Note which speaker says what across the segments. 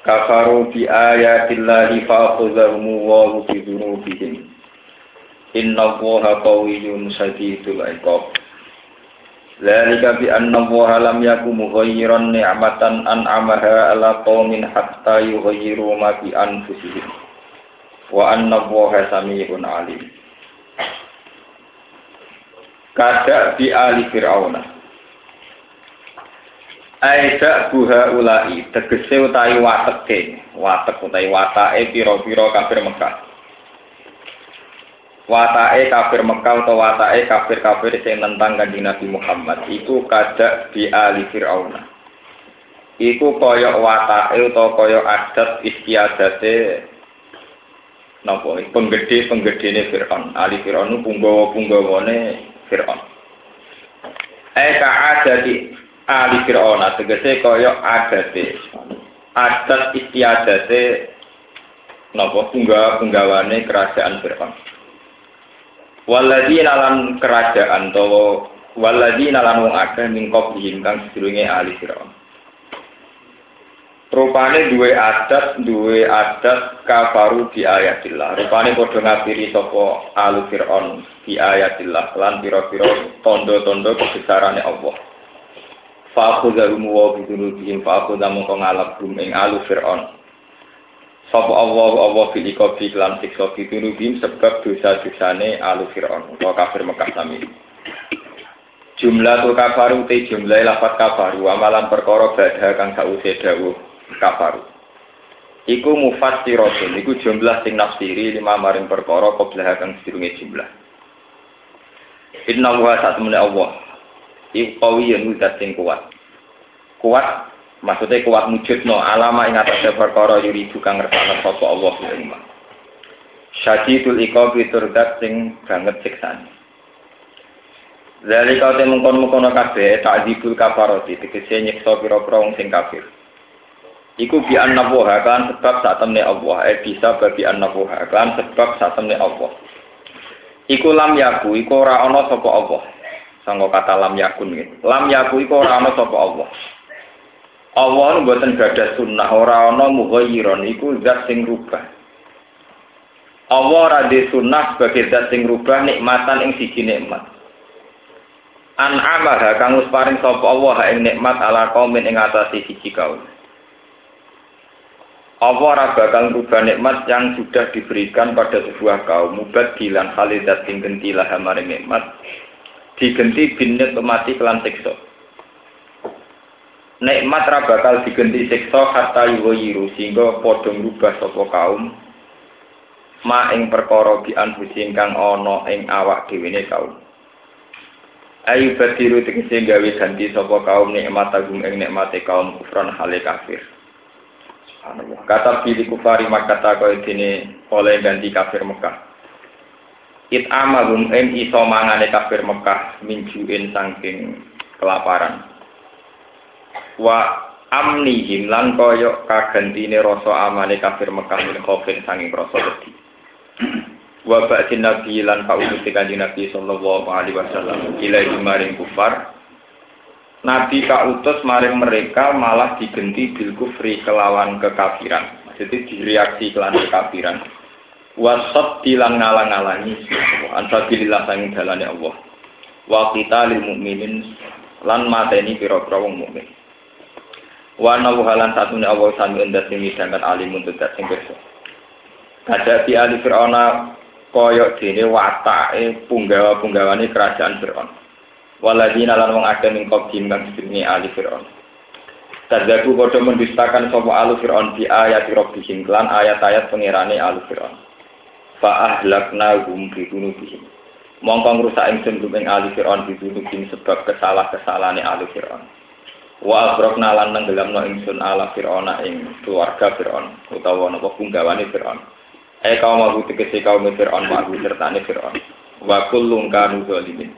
Speaker 1: Kafaru bi ayatillahi fa'khudhahum wa bi dzunubihim. Inna Allaha qawiyyun shadidul iqab. Dzalika bi anna Allah lam yakum mughayyiran ni'matan an'amaha ala qaumin hatta yughayyiru ma bi anfusihim. Wa anna Allah samii'un 'alim. Kada bi ali fir'auna. Aida buha ulai tegese utawi wateke, watek utawi watake pira-pira kafir Mekah. watake kafir Mekah atau watake kafir-kafir sing nentang kanjeng Nabi Muhammad iku kadak di ali Fir'auna. Iku kaya watake utawa kaya adat istiadate napa penggede-penggedene Fir'aun. Ali Fir'aun punggawa-punggawane Fir'aun. Eka adati ali Fir'aun tegese kaya adate adat istiadate napa punggawa-punggawane kerajaan Fir'aun. Waladina lan kerajaan to waladina lan wong akeh qablihim kang sedurunge ahli Firaun. Rupane duwe adat, duwe adat kafaru di ayatillah. Rupane padha ngafiri sapa ahli Firaun di ayatillah lan pira-pira tondo-tondo kebesarane Allah. Fa'khudhahum wa bidunubihim fa'khudhahum kang ngalap ing ahli Firaun. Sapa Allah Allah fil ikobi lan siksa bitunubim sebab dosa-dosane alu Fir'aun atau kafir Mekah sami. Jumlah tu kafaru te jumlah lafat kafaru amalan perkara badha kang sause dawuh kafaru. Iku mufassiratun iku jumlah sing nafsiri lima maring perkara qablah kang sedurunge jumlah. Inna wa satmune Allah. Iku qawiyyun sing kuat. Kuat Maksudnya kuat no alama ing atas perkara yuri bukan ngersana sapa Allah ing iman. Syadidul iqabi turdat sing banget siksane. Zalika te mengkon-mengkon kabeh ta'dzibul kafarati tegese nyiksa pira-pira sing kafir. Iku bi annabuha kan sebab saat temne Allah, eh bisa bagi annabuha kan sebab saat temne Allah. Iku lam yaku, iku ora ana sapa Allah. Sanggo kata lam yakun gitu. Lam yaku iku ora ana sapa Allah. Allah mboten gadah sunnah ora ana mughayyiron iku zat sing rubah. Allah ora di sunnah sebagai zat sing rubah nikmatan ing siji nikmat. An amaha kang paring sapa Allah ing nikmat ala kaum ing atase siji kaum. Allah ora bakal rubah nikmat yang sudah diberikan pada sebuah kaum mubat bilang khalidat sing gentilah maring nikmat digenti binet mati kelan siksa. Nikmat ra bakal digenti siksa hatta yuwayiru sehingga padha ngrubah sapa kaum. Ma ing perkara bi anfusin kang ana ing awak dhewe kaum. Ayu badiru tegese gawe ganti sapa kaum nikmat agung ing nikmate kaum kufran hale kafir. Kata pilih kufari makata kaya dene oleh ganti kafir Mekah it amagum ing iso mangane kafir Mekah minjuin saking kelaparan wa amnihim lan kaya kagantine rasa amane kafir Mekah min khaufin sanging rasa wedi wa ba'din nabi lan pautus kanjeng nabi sallallahu alaihi wasallam ilahi maring kufar Nabi kautus maring mereka malah digenti bil kufri kelawan kekafiran. Jadi direaksi kelawan kekafiran. Wasab dilang ngalang-alangi ansabilillah sanging dalane Allah. Wa kita lil mukminin lan mateni pira-pira wong mukmin. Wa nawu halan satune Allah sami endas sing midangan alimun tegas sing pirsa. Kada di ali Fir'auna kaya dene watake punggawa-punggawane kerajaan Fir'aun. Waladina lan wong akeh ning qadim kang jenenge ali Fir'aun. Tadaku padha mendustakan sapa alu Fir'aun di ayat rabbihim lan ayat-ayat pengirane alu Fir'aun. Fa ahlakna hum bi dunubihim. Mongko ngrusak ingsun ing ali Fir'aun bi dunubihim sebab kesalah-kesalahane alu Fir'aun. Wa agrokna lan nenggelamno ingsun ala Fir'auna ing keluarga Fir'aun utawa napa punggawane Fir'aun. Eh kaum aku tegese kaum Fir'aun aku sertane Fir'aun. Wa kullun kanu zalimin.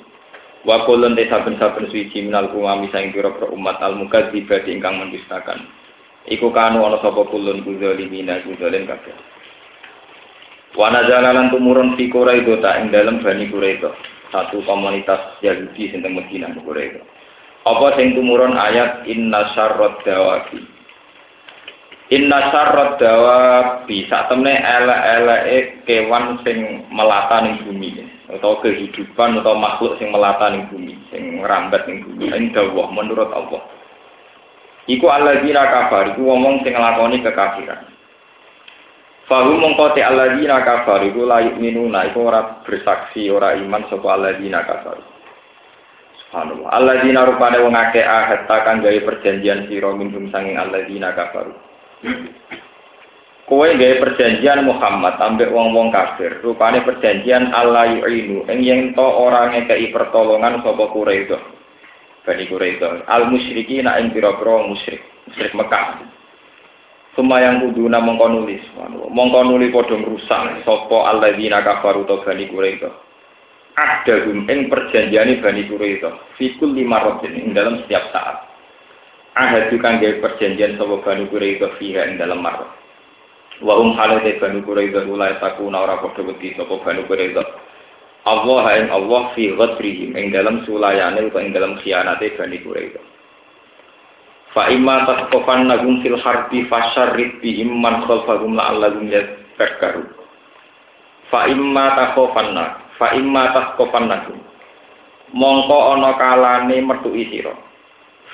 Speaker 1: Wa kullun te saben-saben suci minal umami saing pira-pira umat al mukadziba ingkang mendustakan. Iku kanu ana sapa kullun zalimin iku zalim kabeh. Wa nazala lan tumurun fi Quraido ta ing dalem Bani Quraido. Satu komunitas Yahudi sing teng Madinah Quraido. Apa sing tumurun ayat inna syarrad dawabi. Inna syarrad dawabi sak temne elek-eleke kewan sing melata ning bumi atau kehidupan atau makhluk sing melata ning bumi, sing merambat ning bumi. Ini dawah menurut Allah. Iku alladzina kafar, iku ngomong sing nglakoni kekafiran. Fahum mengkoti alladzina kafar, iku layu minuna, iku ora bersaksi, ora iman sapa alladzina kafar. Subhanallah. Alladzina rupane wong akeh ahad kang gawe perjanjian sira minhum sanging alladzina kafaru. Kowe gawe perjanjian Muhammad ambek wong-wong kafir. Rupane perjanjian Allah yu'inu ing yen to ora ngekeki pertolongan sapa Quraisy. Bani Quraisy. Al musyriki nak ing pira-pira musyrik, musyrik Mekah. Sumayang kuduna mongko nulis, mongko nuli padha ngrusak. Sapa alladzina kafaru to Bani Quraisy ada ing perjanjian Bani Quraisy fikul lima rotin ing dalam setiap saat. Ahadu kang gawe perjanjian sapa Bani Quraisy fiha ing dalam marot wa hum halate Bani Quraisy ulai takuna ora padha wedi sapa Bani Allah ing Allah fi ghadrihim ing dalam sulayane utawa ing dalam khianate Bani Quraisy fa imma tasqafan nagum fil harbi fasyarrid bihim man khalfahum la'allahum yadhakkarun fa imma takhafanna fa imma tahqofan nakum mongko ana kalane metuki sira.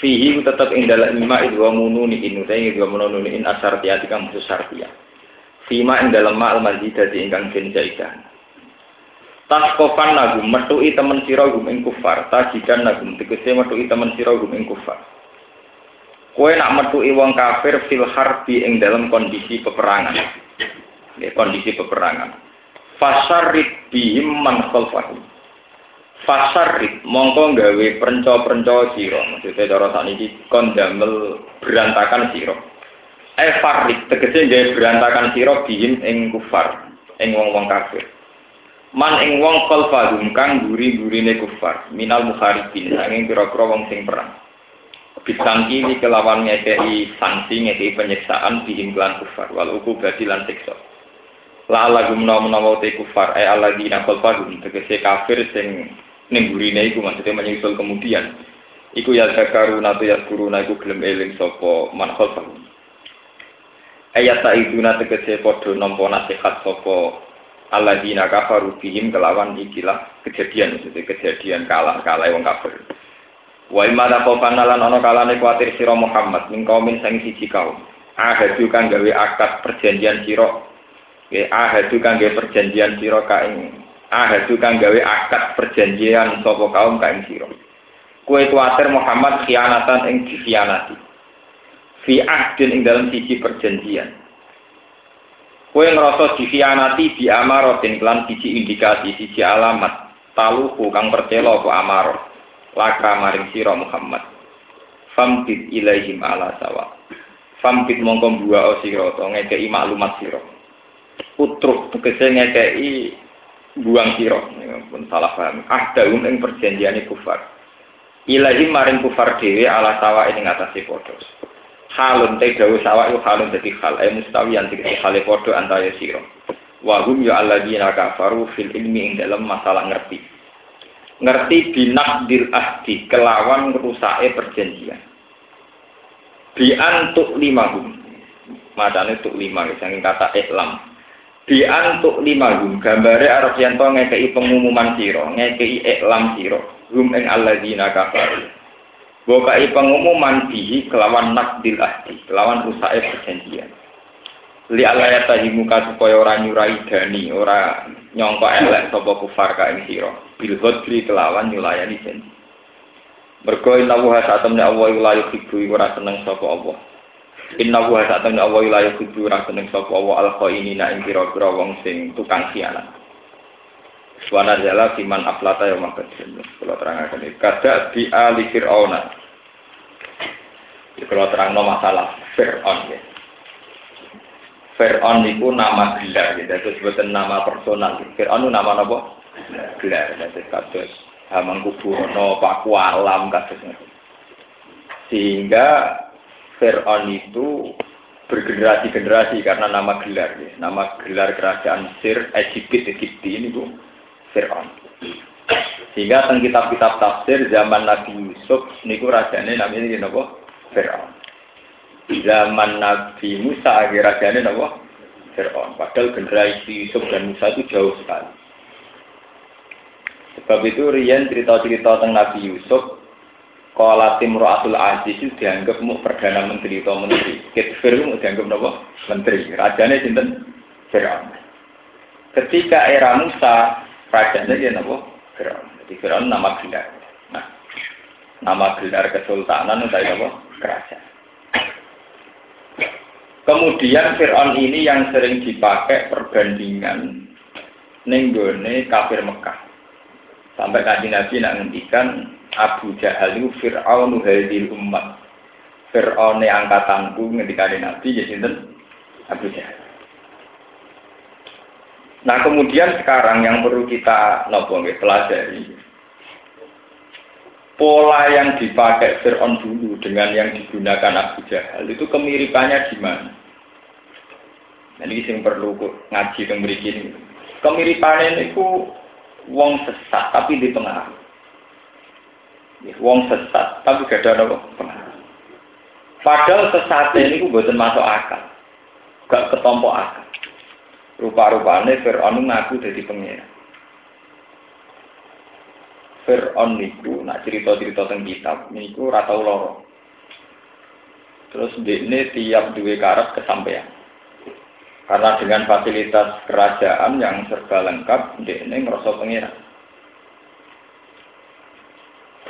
Speaker 1: Fihi tetep ing dalem ima idwa mununi inu ing idwa mununi in asartiyati kang musuh sartiya fima ing dalem ma al mazidati ingkang den jaidah. Taskofan nagum metuki temen sira gum ing kufar. Tajikan nagum tegese metuki temen sira gum ing kufar Kowe nak metuki wong kafir fil harbi ing dalam kondisi peperangan. Ya, kondisi peperangan. Fasarit bihim man khalfahum. Fasarit mongko gawe perenco-perenco sira. Maksudnya cara sakniki kon damel berantakan sira. Eh farik tegese gawe berantakan sira bihim ing kufar ing wong-wong kafir. Man ing wong khalfahum kang guri-gurine kufar minal mukharibin sanging pira-pira wong sing perang Bisangki ini kelawan ngekei sanksi, ngekei penyiksaan bihim kelan kufar, wal uku lan siksa la ala gumna menawa te kufar. Ay ala dina khalfahum tegese kafir sing ning gurine iku maksudnya menyusul kemudian. Iku ya zakaruna tu yaskuruna iku gelem eling sapa man khalfahum ayat saiduna tegese padha nampa nasihat sapa alladzina kafaru bihim kelawan ikilah kejadian maksudnya kejadian kalah kalah wong kafir Wa imma ta kofana lan ana kalane kuatir sira Muhammad min kaumin sing siji kaum. Ahadu kang gawe akad perjanjian sira Ke ahadu kang gawe perjanjian sira ka ing ahadu kang gawe akad perjanjian sapa kaum ka ing sira. Kue kuatir Muhammad khianatan ing dikhianati. Fi ahdin ing dalam sisi perjanjian. Kue ngerasa dikhianati di amarotin klan sisi indikasi, sisi alamat. Taluhu kang percelo apa amarot. Laka maring sira Muhammad. Famtid ilaihim ala sawa. Famtid mongko buah o sira to ngekei maklumat sira. Utruk tegese ngekei buang sira. Pun salah paham. Ahdaum ing perjanjiane kufar. Ilahi maring kufar dhewe ala sawa ing ngatasi padha. Halun te dawu sawa iku halun dadi hal ay mustawi yang tegese hale padha antaya sira. Wa hum ya alladzina kafaru fil ilmi ing dalam masalah ngerti ngerti binakdil ahdi kelawan rusake perjanjian bi antuk lima hum macane tuk lima saking kata iklam Bi antuk lima gum gambare arep yen to ngekeki pengumuman sira, ngekeki iklam sira, gum ing alladzina kafaru. Bokai pengumuman bihi kelawan nakdil ahdi, kelawan usai perjanjian. Li Allah ya muka supaya ora nyurai dani, ora nyongko elek sapa kufar ka ing sira. Bil ghadri kelawan nyulayani janji. Mergo inna wa satamne Allah la yuhibbu ora seneng sapa Allah. Inna wa sa'atan Allah la yuhibbu ra seneng sapa wa al ini ing pira-pira wong sing tukang khianat. Wana jala siman aflata ya maka Kalau terangaken kada di ali fir'auna. Kalau terang no masalah Fir'aun ya. Fir'aun itu nama gelar gitu, itu sebutan nama personal. Fir'aun itu nama apa? Gelar. Jadi kados Hamangkubuwono, Paku Alam kasusnya. Sehingga Fir'aun itu bergenerasi-generasi karena nama gelar ya. Nama gelar kerajaan Mesir, Egypt, Egypti ini bu Fir'aun. Sehingga tentang kitab-kitab tafsir zaman Nabi Yusuf niku rajane namanya ini apa? Fir'aun. Zaman Nabi Musa akhir rajane apa? Fir'aun. Padahal generasi Yusuf dan Musa itu jauh sekali. Sebab itu Rian cerita-cerita tentang Nabi Yusuf Kala Timro'atul Aziz itu dianggap mau perdana menteri atau menteri. Kitfir itu dianggap apa? Menteri. Rajanya sinten Fir'aun. Ketika era Musa, rajanya dia apa? Fir'aun. Jadi Fir'aun nama gelar. Nah, nama gelar kesultanan itu apa? Kerajaan. Kemudian Fir'aun ini yang sering dipakai perbandingan nenggone kafir Mekah. Sampai kaji Nabi nak ngendikan Abu Jahal itu Fir'aun hadil umat. Fir'aun angkatanku ngendika Nabi ya sinten Abu Jahal. Nah kemudian sekarang yang perlu kita nopo pelajari pola yang dipakai Fir'aun dulu dengan yang digunakan Abu Jahal itu kemiripannya di mana? Nah, ini yang perlu ngaji dan ini. Kemiripannya itu wong sesat tapi di tengah. Wong sesat, tapi gak ada apa Padahal sesat ini ku buatan masuk akal. Gak ketompo akal. Rupa-rupanya Fir'aun ngaku jadi pengira. Fir'aun niku nak cerita-cerita tentang kitab niku ratau loro. Terus ini tiap dua karat kesampaian. Karena dengan fasilitas kerajaan yang serba lengkap, ini ngerasa pengira.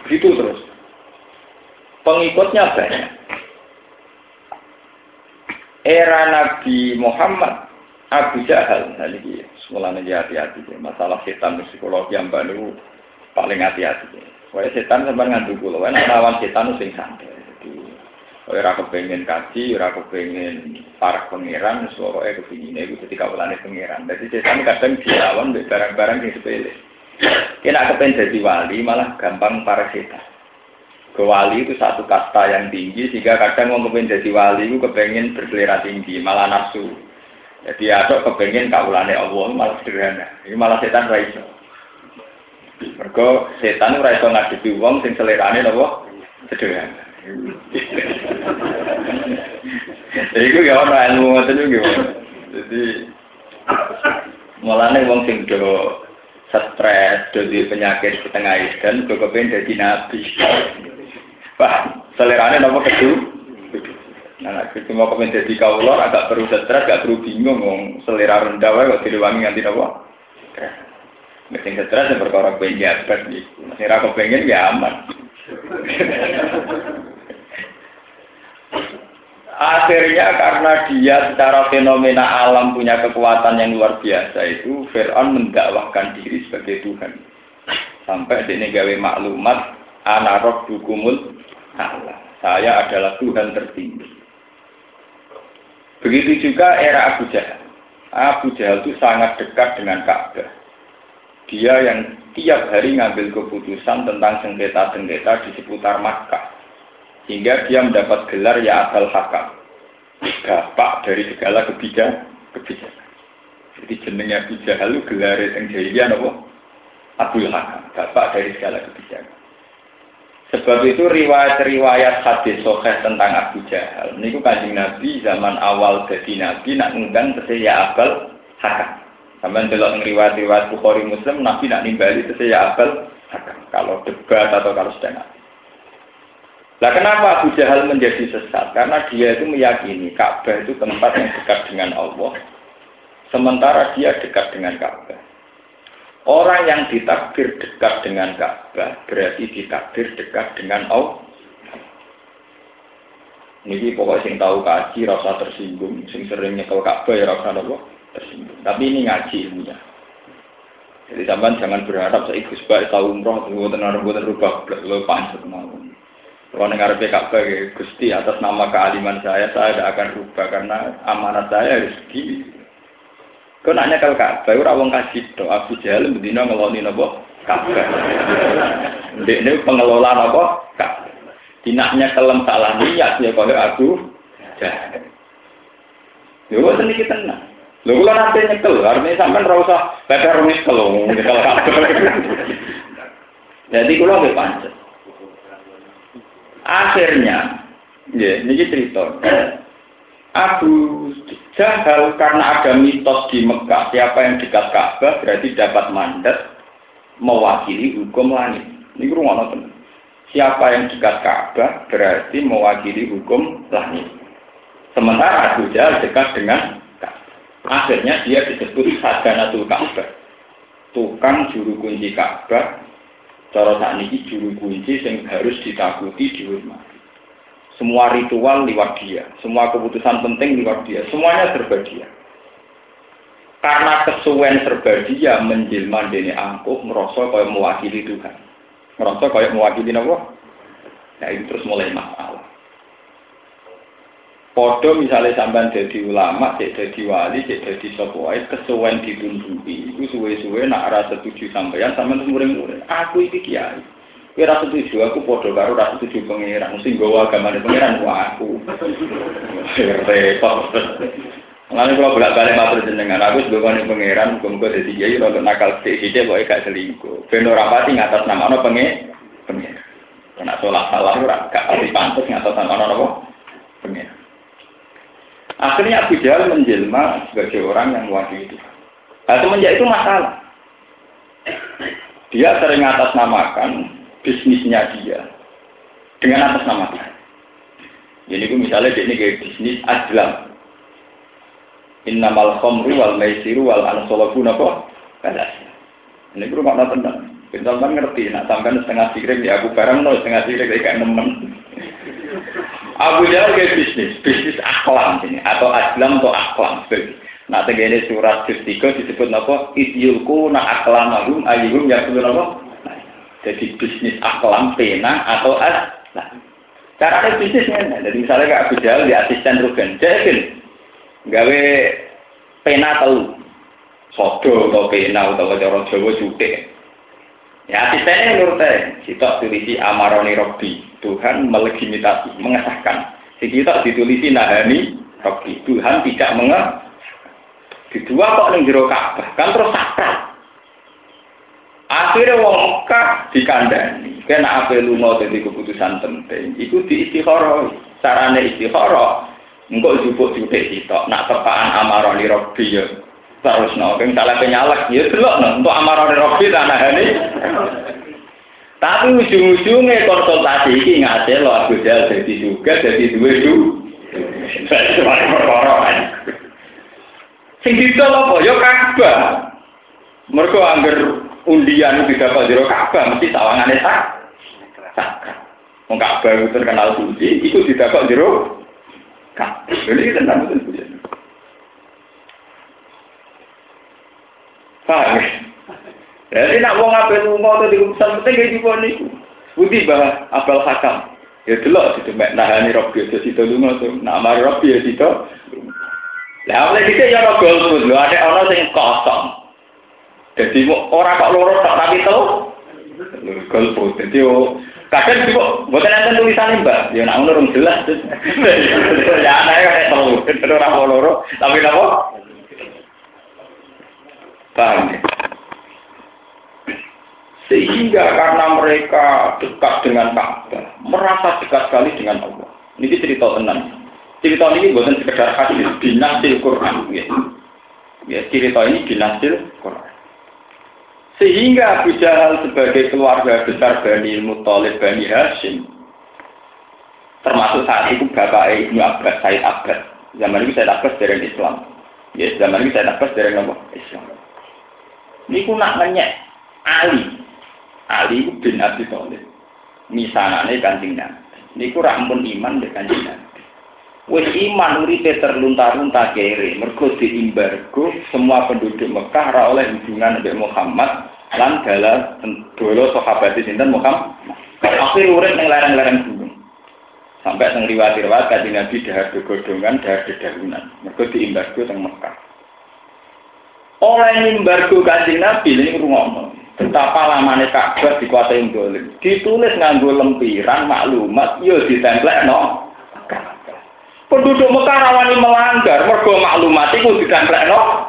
Speaker 1: Begitu terus. Pengikutnya banyak. Era Nabi Muhammad, Abu Jahal, nah ini semulanya hati-hati. Masalah setan psikologi yang baru paling hati-hati. Soalnya setan sampai ngantuk enak lawan setan sing santai. Ora kepengen kaji, ora kepengen para pangeran, suara eh kepingin itu ketika ulane pangeran. Jadi setan kadang dilawan barang-barang yang sepele. Kena kepen jadi wali malah gampang para setan. Ke wali itu satu kasta yang tinggi sehingga kadang mau kepen jadi wali itu kepengen berselera tinggi malah nafsu. Jadi ada kepengen kaulane Allah malah sederhana. Ini malah setan raiso. Mergo setan ora iso ngadepi wong sing selerane napa sederhana. Jadi itu ya ono ilmu ngoten iki. Jadi mulane wong sing do stres, jadi penyakit setengah dan gue kepengen jadi nabi. Wah, selerane nopo kedu? Nah, kita mau kepengen jadi kaulor agak perlu stres, agak perlu bingung, ngomong selera rendah wae kok direwangi nganti nopo? Mesin stres yang pengen jabat nih. Masih rako pengen ya aman. Akhirnya karena dia secara fenomena alam punya kekuatan yang luar biasa itu Fir'aun mendakwahkan diri sebagai Tuhan. Sampai ini gawe maklumat anarok dukumul Allah. Saya adalah Tuhan tertinggi. Begitu juga era Abu Jahal. Abu Jahal itu sangat dekat dengan Ka'bah. Dia yang tiap hari ngambil keputusan tentang sengketa-sengketa di seputar Makkah. Hingga dia mendapat gelar ya asal hakam bapak dari segala kebijakan kebijakan. Jadi jenengnya Abu Jahal itu gelar yang jahiliyah apa? Abdul Hakam bapak dari segala kebijakan. Sebab itu riwayat-riwayat hadis sokeh tentang Abu Jahal ini kanjeng Nabi zaman awal jadi Nabi nak ngundang ya Abel Hakam Sampai delok riwayat-riwayat Bukhari Muslim, Nabi nak nimbali ya Abel Hakam. Kalau debat atau kalau sedang Nah kenapa Abu Jahal menjadi sesat? Karena dia itu meyakini Ka'bah itu tempat yang dekat dengan Allah. Sementara dia dekat dengan Ka'bah. Orang yang ditakdir dekat dengan Ka'bah berarti ditakdir dekat dengan Allah. Ini pokoknya sing tahu kaji rasa tersinggung, sing sering nyekel Ka'bah ya rasa apa? Tapi ini ngaji ilmunya. Jadi sampean jangan berharap saya ikut sebagai tahu umroh, tunggu tenang, tunggu rubah, lo panjang mau. Kalau dengar Ka'bah, ya, Gusti atas nama kealiman saya, saya tidak akan rubah karena amanat saya harus begini. Kau nanya kalau Ka'bah, ora wong kasih to, Abu Jahal bedino ngeloni nopo Ka'bah. Ini pengelola nopo Ka'bah. Tinaknya kelem salah niat ya kalau aku Jahal. Ya wis niki tenang. Lho kula nanti nyekel, artinya sampean ora usah bakar nyekel nyekel Ka'bah. Jadi kula nggih pancet. Akhirnya, ya, ini cerita. Abu Jahal karena ada mitos di Mekah, siapa yang dekat Ka'bah berarti dapat mandat mewakili hukum langit. Ini rumah nonton. Siapa yang dekat Ka'bah berarti mewakili hukum langit. Sementara Abu Jahal dekat dengan. Akhirnya dia disebut Sadanatul Ka'bah. Tukang juru kunci Ka'bah Cara saat ini juru kunci yang harus ditakuti dihormati. Semua ritual lewat dia, semua keputusan penting lewat dia, semuanya serba dia. Karena kesuwen serba dia menjelma dene angkuh merasa kaya mewakili Tuhan. Merasa kaya mewakili Allah. Nah itu terus mulai masalah. Podo misalnya sampean jadi ulama, jadi wali, cek jadi sopoi, kesuwen ditunduki. Itu suwe-suwe nak rasa setuju sampean sampean muring-muring. Aku iki kiai. Kowe rasa setuju aku podo karo rasa setuju pangeran. Sing gawa agamane pangeran ku aku. Repot. Lalu kalau bolak balik matur jenengan, aku sebagai pangeran, muka-muka jadi kiai, untuk nakal sedikit, pokoknya gak selingkuh. Ben rapati ngatas nama ono pengen, pengen. Kena sholat salah, gak pasti pantas ngatas nama ono pengen. Akhirnya Abu Jahal menjelma sebagai orang yang mewakili Tuhan. Nah, semenjak itu masalah. Dia sering atasnamakan bisnisnya dia dengan atas nama. Jadi itu misalnya dia ini kayak bisnis ajlam. Innamal khomru wal maisiru wal ansolabu napa? Kadas. Ini guru makna tenang. Kita ngerti, nak sampai setengah sirik ya aku barang no setengah sirik kayak nemen. Abu Jahal kayak bisnis, bisnis aklam ini atau aslam atau aklam. Nah, tegene surat ketiga disebut apa? Idyulku na aklamahum ayyuhum yakulu apa? Jadi bisnis aklam pena atau as. Nah, cara bisnisnya, nah, jadi misalnya kayak Abu Jahal di asisten Ruben, jadi gawe pena telu, sodo atau pena atau cara Jawa cutek. Ya asistennya menurut saya, kita tulisi amaroni Robi, Tuhan melegitimasi, mengesahkan. Si kita ditulisi nahani Robi, Tuhan tidak mengesahkan. Di dua kok ning jero Ka'bah, kan terus sakral. Akhirnya wong Mekah dikandani, kena apa lunga jadi keputusan penting. Iku di istikharah, carane istikharah, engkau jupuk jutek sitok, nak tepaan amaroni Robi ya terus no, keng salah penyalak, ya delok no, untuk amarah rofi tanah ini. Tapi ujung-ujungnya konsultasi ini ngasih lo Abu Jahal jadi juga jadi dua itu. Saya perkara kan. Sing didol apa? Ya Ka'bah. Mergo angger undian tidak dapat jero Ka'bah mesti sawangane sak. Ka'bah itu terkenal suci, itu didapat jero Ka'bah. Ini tenang betul Paham? Jadi nak wong ape lunga atau di urusan penting kayak juga niku. Budi bah apel hakam. Ya delok situ mek nahani Rabbi itu situ lunga tuh. Nak mari Rabbi ya situ. Lah oleh kita ya ono golput lho, ada ono sing kosong. Jadi orang kok loro tak tapi telu. Golput. Jadi kadang juga bukan ada tulisan mbak, ya nak ngono jelas. Ya anake kayak telu, ora loro, tapi napa? Paham? Sehingga karena mereka dekat dengan Ka'bah, merasa dekat sekali dengan Allah. Ini cerita tenang. Cerita ini bukan sekedar hadis binasil Quran. Ya. ya, cerita ini binasil Quran. Sehingga Abu Jahal sebagai keluarga besar Bani Muttalib Bani Hashim, termasuk saat itu bapak Ibnu Abbas, Said Abbas. Zaman itu Said Abbas dari Islam. Ya, zaman itu Said Abbas dari Islam. Niku nak nanya Ali. Ali bin Abi Thalib. Misalnya kanjeng Nabi. Niku rampun iman dengan kanjeng. Wes iman uripe terlunta-lunta kere, mergo diimbargo semua penduduk Mekah ora oleh hubungan dengan Muhammad lan dalam dolo sahabat sinten Muhammad. Akhir urip ning lereng-lereng gunung. Sampai teng riwayat-riwayat kanjeng Nabi dahar godongan, dahar dedahunan. Mergo diimbargo teng Mekah. Oleh embargo kanjeng Nabi ini rungokno. Betapa lamane Ka'bah dikuasai dolim. Ditulis nganggo lempiran maklumat yo ditemplekno. Penduduk Mekah rawani melanggar, mergo maklumat itu ditemplekno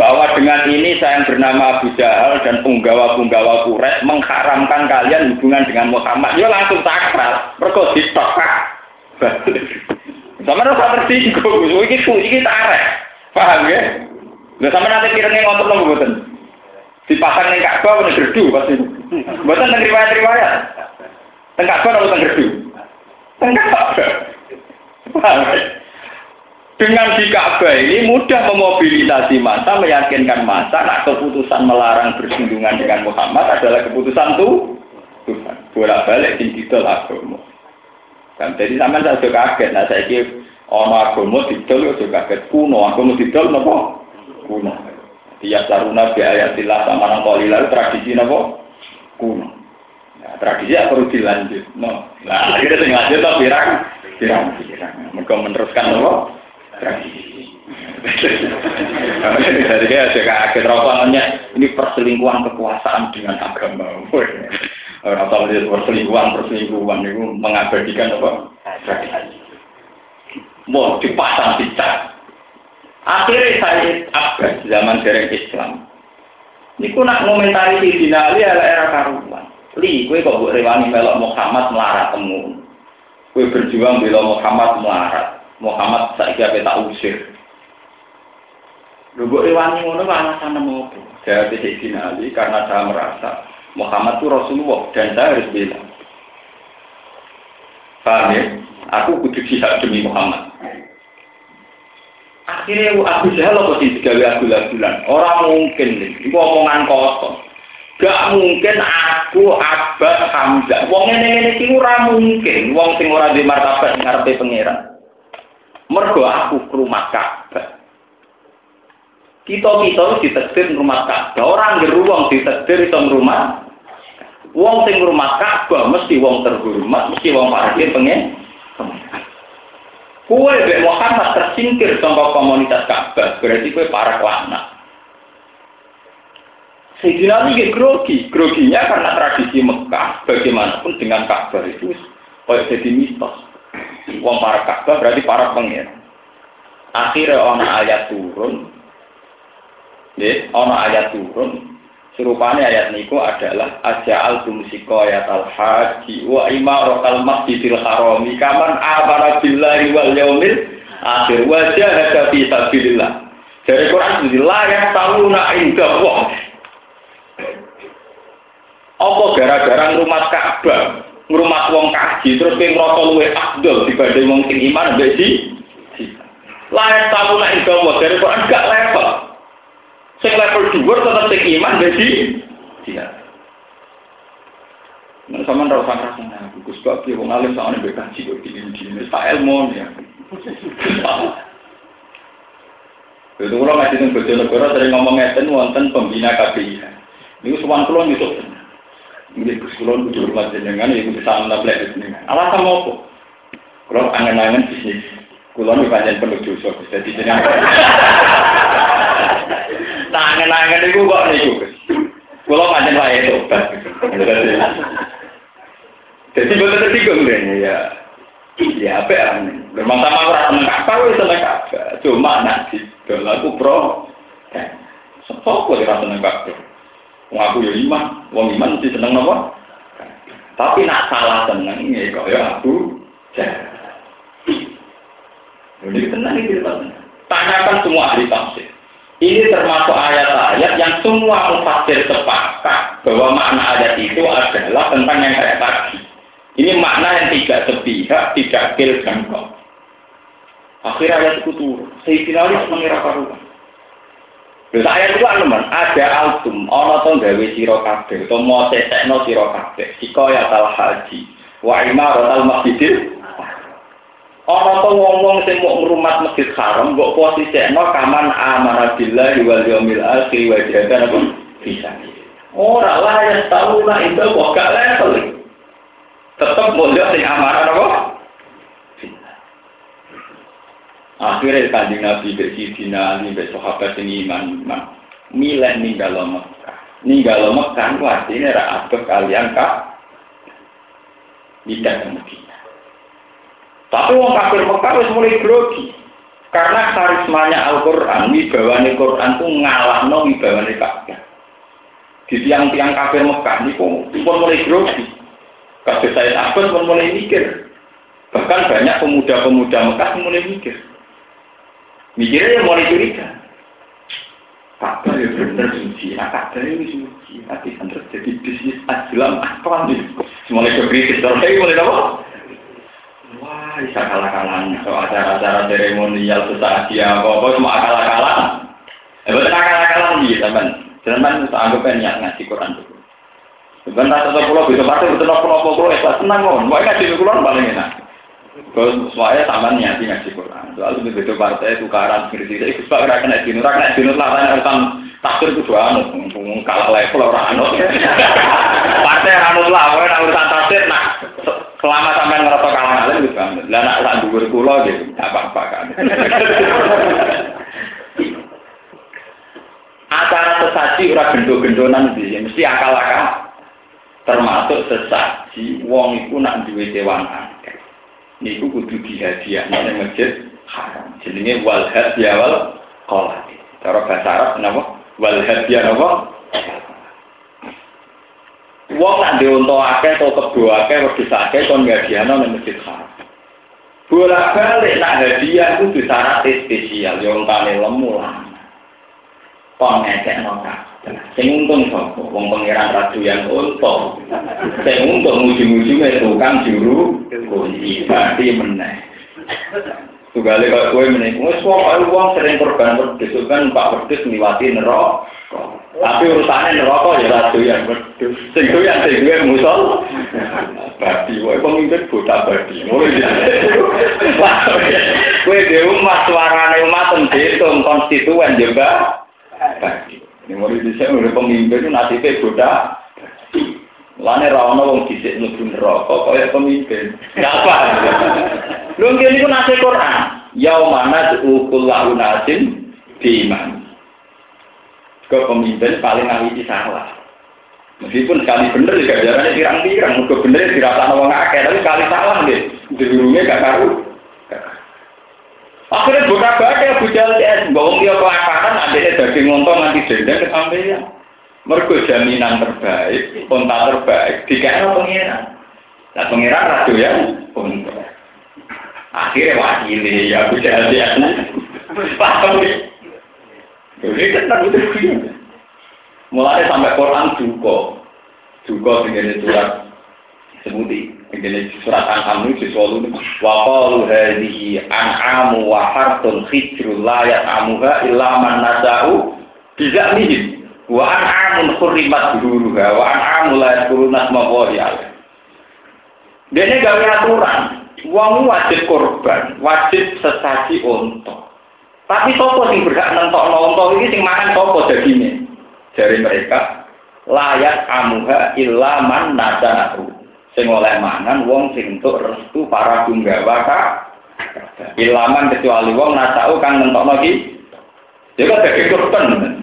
Speaker 1: bahwa dengan ini saya yang bernama Abu Jahal dan punggawa-punggawa Quraisy mengharamkan kalian hubungan dengan Muhammad. Ya langsung sakral, mereka ditokak. Sama rasa tersinggung, ini kita arek. Paham ya? Nggak sama nanti kiranya ngontok nunggu boten. Dipasang ning Ka'bah ning gerdu pasti. Boten ning riwayat-riwayat. Teng Ka'bah atau teng gerdu? Teng Ka'bah. Dengan di Ka'bah ini mudah memobilisasi masa, meyakinkan masa, nak keputusan melarang bersinggungan dengan Muhammad adalah keputusan tuh Tuhan. Bolak balik sing didol agama. Dan jadi sama saya juga kaget. Nah saya kira ono agama didol ya juga kaget kuno. Agama didol nopo kuno. Dia saruna bi ayatillah sama nang lalu tradisi nopo kuno. Nah, tradisi ya perlu dilanjut. No. Nah akhirnya saya lanjut no pirang, pirang, pirang. Mereka meneruskan nopo tradisi. Jadi dia juga kaget rawangannya ini perselingkuhan kekuasaan dengan agama. Orang tahu perselingkuhan perselingkuhan itu mengabadikan apa? Tradisi. Mau dipasang cicak. Akhirnya saya Abbas zaman dereng Islam. Ini ku nak ngomentari di Ali ala era karuan. Li, gue kok buat rewani melok Muhammad melarat temu. Gue berjuang bela Muhammad melarat. Muhammad ape tak usir. Lho kok rewani ngono alasan apa? Jadi Sayyidina Ali karena saya merasa Muhammad itu Rasulullah dan saya harus bilang. Paham ya? Aku kudu jihad demi Muhammad. Akhirnya aku Jahal apa sih digawe aku bulan? Orang mungkin nih, itu omongan kosong. Gak mungkin aku Abbas Hamzah. Wong ini ini ora mungkin. Wong sing ora di martabat ngarepe pangeran. Mergo aku ke rumah Ka'bah. Kita-kita ditetir rumah Ka'bah. Orang di ruang ditetir itu rumah. Wong sing rumah Ka'bah mesti wong terhormat, mesti wong parkir pengen. Kue be Muhammad tersingkir sama komunitas Ka'bah, berarti kue para kelana. Sayyidina ini grogi, groginya karena tradisi Mekah, bagaimanapun dengan Ka'bah itu kayak jadi mitos. Wong para Ka'bah berarti para pengir. Akhirnya ono ayat turun. Ya, ono ayat turun. Serupanya ayat niku adalah aja al ayat al haji wa imaratal masjidil harami kaman amara billahi wal yaumil akhir wa jahada fi sabilillah. Dari Quran itu la yang tahu nak indah wah. Apa gara-gara rumah Ka'bah ngrumat wong kaji terus kowe ngrasa luwe afdol dibanding wong iman mbek di layak tahu nek ibadah dari Quran gak level sing level dhuwur tetep sing iman mbek di Nah, sama ndak usah ngerasa nah, Gus Bab ki wong alim sakjane mbek kaji kok dini-dini sak ilmu ya. Itu kalau ngaji tentang Bojonegoro sering ngomong ngeten wonten pembina KPI. Ini suwan kula nyusul. Ini Kulon kudu hormat jenengan, ya kudu salam nablek jenengan. Alasan apa? Kalau angen-angen bisnis, Kulon itu banyak penuh dosa, jadi jenengan. Angen-angen itu kok nih Gus. Kulon banyak lah itu. Jadi betul tersinggung deh ya. Ya apa ya? Memang sama orang seneng kakak, wes seneng kakak. Cuma nanti, kalau aku pro, sepuluh kok seneng kakak. Wong aku ya iman, wong iman mesti seneng nopo. Tapi nak salah seneng ya kok ya aku Jadi tenang ini Tanyakan semua ahli tafsir. Ini termasuk ayat-ayat yang semua mufasir sepakat bahwa makna ayat itu adalah tentang yang kayak tadi. Ini makna yang tidak sepihak, tidak kil dan kok. Akhir ayat itu turun. Saya mengira karuan. Lha saya itu anu man, ada altum ana to gawe sira kabeh to mo sesekno sira kabeh. Sika ya tal haji. Wa imaratal masjidil Ana to wong-wong sing mau ngrumat masjid haram mbok posisekno kaman amara billahi wal yaumil akhir wa jahada apa bisa. Ora lah yang tahu lah itu kok gak level. Tetep mondok sing amarah apa? Akhirnya kanjeng Nabi ke Sidina Ali, ke sahabat ini iman, iman. Milih ninggal Mekah. Ninggal Mekah, artinya ada kalian kak. Tidak ke Medina. Tapi wong kafir Mekah harus mulai grogi. Karena karismanya Al-Quran, wibawani Quran itu ngalah no wibawani Ka'bah. Di tiang-tiang kafir Mekah ini pun mulai grogi. Kabeh saya takut pun mulai mikir. Bahkan banyak pemuda-pemuda Mekah mulai mikir. Mikirnya yang mulai curiga. Kabar ya benar suci, nah kabar ini suci, tapi kan terjadi bisnis ajalam apa nih? Mulai kekritis, terus mulai apa? Wah, bisa kalah-kalah. So acara-acara seremonial sesaji apa-apa cuma kalah-kalah. Eh, betul kalah-kalah nih, teman. Teman itu anggap niat ngaji Quran dulu. Sebentar satu pulau bisa pasti betul pulau pulau itu senang kok. Mau ngaji Quran paling enak. Kalau semuanya sama niat ngaji Quran. Soalnya begitu partai tukaran seperti itu. Pak kena dinur, kena dinur lah kan urusan takdir itu dua anu, kalah level orang anu. Partai anu lah, pokoknya urusan takdir nah selama sampai ngerasa kalah ngalir itu kan. Lah nak sak dhuwur kula gitu, tak apa-apa kan. Acara sesaji ora gendo-gendonan iki, mesti akal-akal. Termasuk sesaji wong iku nak duwe dewan akeh. Niku kudu dihadiahno ning masjid haram. Jenenge wal qolat. Cara bahasa Arab napa? Wal hadiah napa? Wong nak diunta akeh atau kebo akeh wedhus akeh kon ngadiahno ning masjid haram. Bola balik nak hadiah itu disyarat spesial, yang tane lemu lah. Kon ngekek nota. Sing untung sapa? Wong pangeran ratu yang untung. Sing untung ujung-ujungnya tukang juru kunci berarti meneh. Tugale kok kowe meneh. Wis kok wong sering korban wedhus kan Pak Wedhus ngliwati neraka. Tapi urusannya neraka ya ratu yang wedhus. Sing yang sing duwe musol. Berarti wae pemimpin buta berarti. Kowe dhewe umat suarane umat dihitung konstituen juga. Berarti. Ini mulai bisa pemimpin nasibnya buta. Lane ra ono wong dhisik mlebu neraka kaya pemimpin. Ngapa? Lho ngene iku nase Quran. Yaumana kullahu nasin diman. Ke pemimpin paling ahli salah. Meskipun sekali bener juga jalannya pirang-pirang, muka bener dirasa wong akeh, tapi sekali salah deh. Jurungnya gak karu. Akhirnya buka baca Abu Jahal CS, bawang dia kelaparan, adanya daging ngontong nanti dendam kesampaian. Mergo jaminan terbaik, konta terbaik, dikira pengiran. Nah pengiran ratu ya, konta. Akhirnya wakili ya Jahal ya. Paham nih? Jadi kan betul Mulai sampai Quran juga, juga dengan surat sebuti, dengan surat An'am itu selalu waqalu hadhihi an'amu wa hartun khijrul la ya'amuha illa man nasa'u bizamihim wa an'amun hurrimat duruha wa an'amu la yadkuruna asma Dene gawe aturan, wong wajib korban, wajib sesaji unta. Tapi sopo sing berhak nentokno unta iki sing mangan sopo dagingnya? Dari mereka layak amuha illa man nadanahu. Sing oleh mangan wong sing entuk restu para gunggawa ka ilaman kecuali wong nasau kang nentokno iki. Jadi daging korban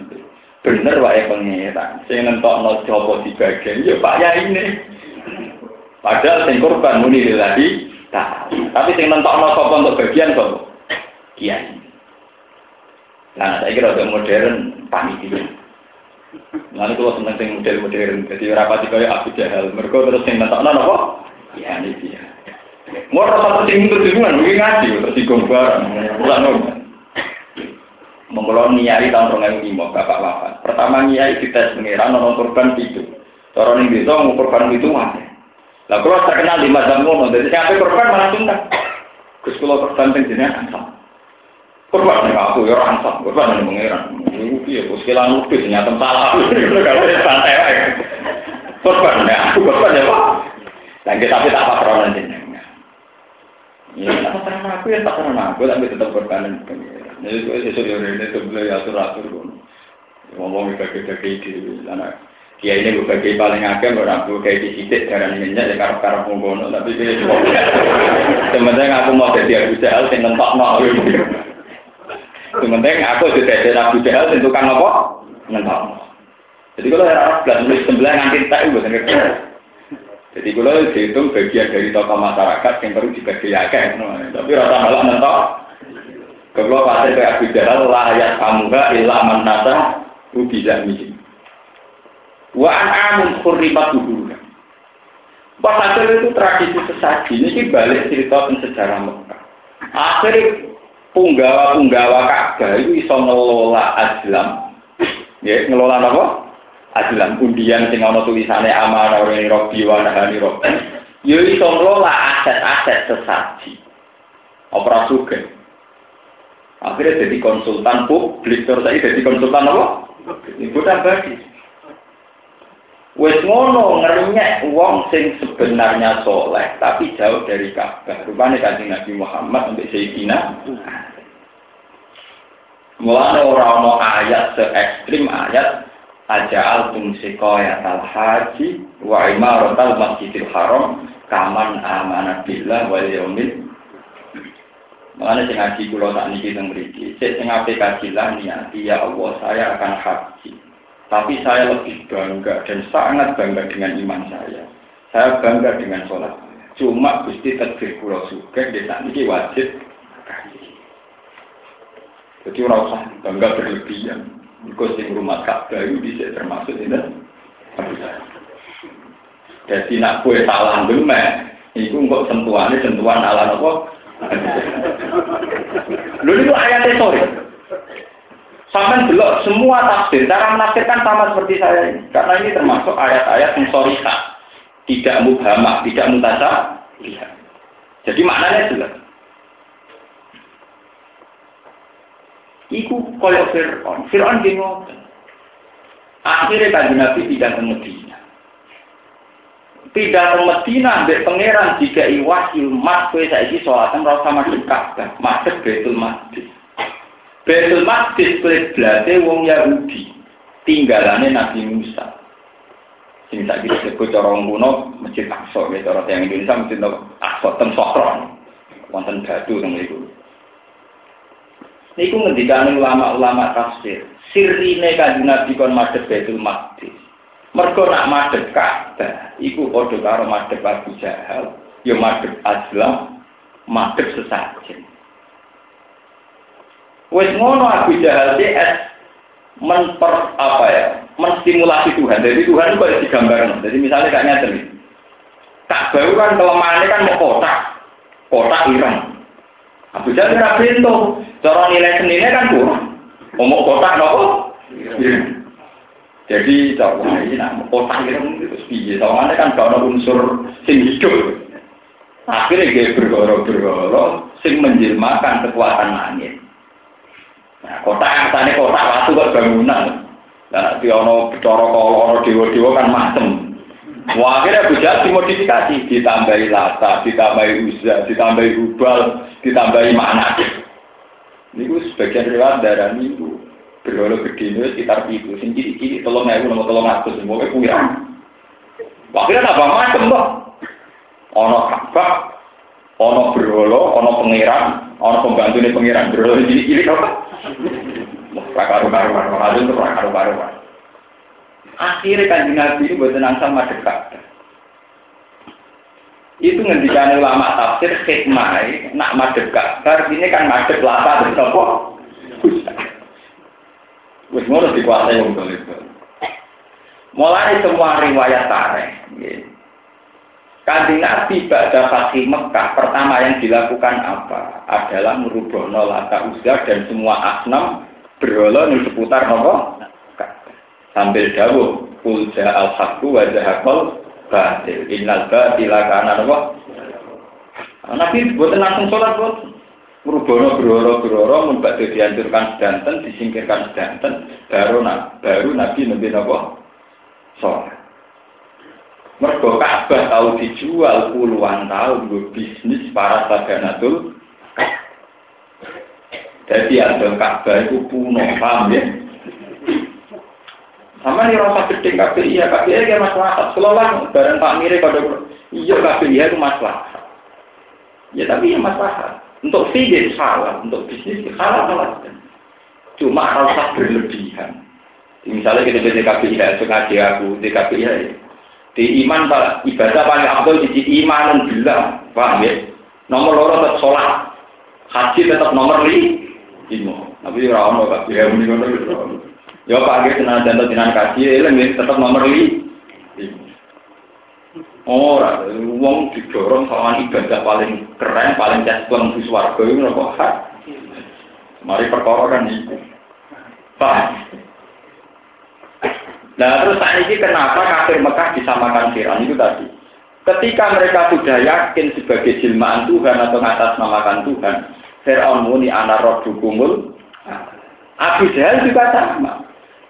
Speaker 1: bener wae pengiran sing nentokno jopo dibagian ya Pak ya ini. Padahal sing korban muni lillahi tapi sing nentokno sapa untuk bagian kok? Kiai. Nah saya kira udah modern panitia. Lalu kalau seneng sing model modern, jadi rapati kaya Abu Jahal, mereka terus sing nentokno apa? Ya ini dia. Mau rasa itu juga, mungkin ngaji, terus digombar, ulang Mengkolon niari tahun rong lima bapak wafat. Pertama niari dites pengiran nonton korban itu. Cara ning desa mau korban itu mati. Lah kalau terkenal di mazhab ngono, jadi sampai korban malah tunda. Gus kula korban jenengan ansam. Korban nek aku ya ansam, korban ning pengiran. Piye Gus kelan lupis nyata salah. Kalau santai wae. Korban ya, aku korban ya Pak. Dan kita tapi tak patronan jenengan. Ya, tak patronan aku ya tak patronan aku, tapi tetap korban pengiran. Jadi gue sesuatu yang ini sebelah atur atur pun. Ngomong bagi bagi di sana. Kia ini gue bagi paling agak orang gue kayak di sidik darah minyak ya karep karep mengkono tapi dia cuma. Sebenarnya aku mau jadi Abu Jahal sing nentok nol. penting aku sudah ada Abu Jahal tentukan apa? Nentang. Jadi kalau harap belas nulis sembilan nanti tak ibu Jadi kalau dihitung bagian dari tokoh masyarakat yang perlu dibagiakan. Tapi rasa malah nentok. Kalau pasti ke Abu Jahal layak kamuha ilah manasa ubi zami. Wa an amun khurribat duhurna. Walhasil itu tradisi sesaji ini balik cerita sejarah Mekah. Akhirnya punggawa-punggawa Ka'bah itu bisa ngelola Azlam. Ya, ngelola apa? Azlam undian sing ana tulisane amanah ora robi wa nahani robi. Ya iso ngelola aset-aset sesaji. Opera suge. Akhirnya jadi konsultan publik, terus saya jadi konsultan apa? Ibu bagi. Wes ngono ngerenyek wong sing sebenarnya soleh tapi jauh dari Ka'bah. Rupane kanjeng Nabi Muhammad sampai Sayyidina. Mulane ora ana ayat se ekstrim ayat aja altum sikoya tal haji wa imaratal masjidil haram kaman amanat billah wal yaumil Mengenai sing ngaji kula tak niki teng mriki, sing aplikasi lah niat ya Allah saya akan haji. Tapi saya lebih bangga dan sangat bangga dengan iman saya. Saya bangga dengan sholat. Cuma Gusti takdir pulau suka di ini wajib. Jadi orang usah bangga berlebihan. Because di rumah Ka'bah itu bisa termasuk ini. Jadi nak kue salah gemek, itu kok sentuhannya sentuhan ala apa? Lalu itu ayatnya sorry. Sampai belok semua tafsir, cara menafsirkan sama seperti saya ini. Karena ini termasuk ayat-ayat yang sorika. Tidak mubhamah, tidak mutasa. Iya. Jadi maknanya jelas. Iku koyok Fir'aun. Fir'aun di Akhirnya kaji Nabi tidak ke Tidak Medina, ambil pangeran jika iwahyu mas kue saiki sholatnya rasa Ka'bah, masuk Betul Maqdis. Betul Maqdis kiblatnya wong Yahudi. Tinggalannya Nabi Musa. Sing tak bisa sebut cara kuno masjid Aqsa ya cara yang Indonesia masjid Aqsa ten Sokron. Wonten batu teng niku. Niku ngendikane ulama-ulama tafsir. Sirine kanjeng Nabi kon madhep Betul Maqdis. Mergo nak madhep Ka'bah iku padha karo madhep Abu Jahal, ya madhep Azlam, madhep sesajen. Wes ngono Abu Jahal DS memper apa ya menstimulasi Tuhan. Jadi Tuhan itu boleh digambarkan. Jadi misalnya kayak nyata nih. Tak baru kan kelemahannya kan mau kotak, kotak ireng. Abu Jahal nggak pintu. Cara nilai seninya kan kurang. Mau kotak nopo? Jadi cara ini nak kotak ireng itu piye? Soalnya kan kalau unsur sing hidup. Akhirnya dia bergoro-bergoro, sing menjelmakan kekuatan langit. Nah, kota tadi kota waktu kok bangunan. Nah, di ono bicara kalau dewa-dewa kan macem. Wah, akhirnya bisa dimodifikasi, ditambahi lata, ditambahi uzza, ditambahi ubal, ditambahi mana. Ini sebagian riwayat darah itu berolo gede ini sekitar itu, sing ciri-ciri tolong ewu nomor tolong aku semua punya. Akhirnya tambah macem loh. Ono kabak, ono berolo, ono pangeran, ono pembantu nih pangeran berolo ciri-ciri apa? Rakaru-karuan, Ramadan itu rakaru-karuan. Akhirnya kan Nabi ini buat nangsang madhep Ka'bah. Itu ngendikan ulama tafsir hikmah, nak madhep Ka'bah, ini kan madhep lata dan sopo. Wis ngono dikuasai wong itu. Mulai semua riwayat tareh. Kanjeng Nabi pada Fatih Mekah pertama yang dilakukan apa? Adalah merubah lata uzza dan semua asnam berhala di seputar nopo sambil dawuh kulja al haqqu wa zahaqal batil innal batila kana nopo Nabi buat langsung sholat buat merubono beroro beroro membuat dihancurkan sedanten disingkirkan sedanten baru baru Nabi nabi nopo sholat Mergo Ka'bah tahu dijual puluhan tahun gue bisnis para saganatul Jadi ada Ka'bah itu puno, paham ya? Sama nih rasa gede kabeh iya kabeh iya masalah. Selolah bareng Pak Mire kalau iya kabeh iya itu masalah. Ya tapi ya masalah. Untuk fisik salah, untuk bisnis salah salah. Cuma rasa berlebihan. Misalnya kita di DKPI, sengaja aku DKPI ya. Di iman pak ibadah paling abdul di iman bilang, paham ya? Nomor loro tetap sholat, haji tetap nomor lima. Tapi mau tak ya muni ngono Ya Pak Ge tenan jantan tenan kaji, eling tetap nomor lima. Ora, wong didorong sama ibadah paling keren, paling jasban di swarga itu kok hak. Mari perkara kan itu. Pak. Nah terus saat ini kenapa kafir Mekah disamakan Fir'aun itu tadi. Ketika mereka sudah yakin sebagai jilmaan Tuhan atau namakan Tuhan, Fir'aun muni anak roh dukumul. Abu Jahal juga sama.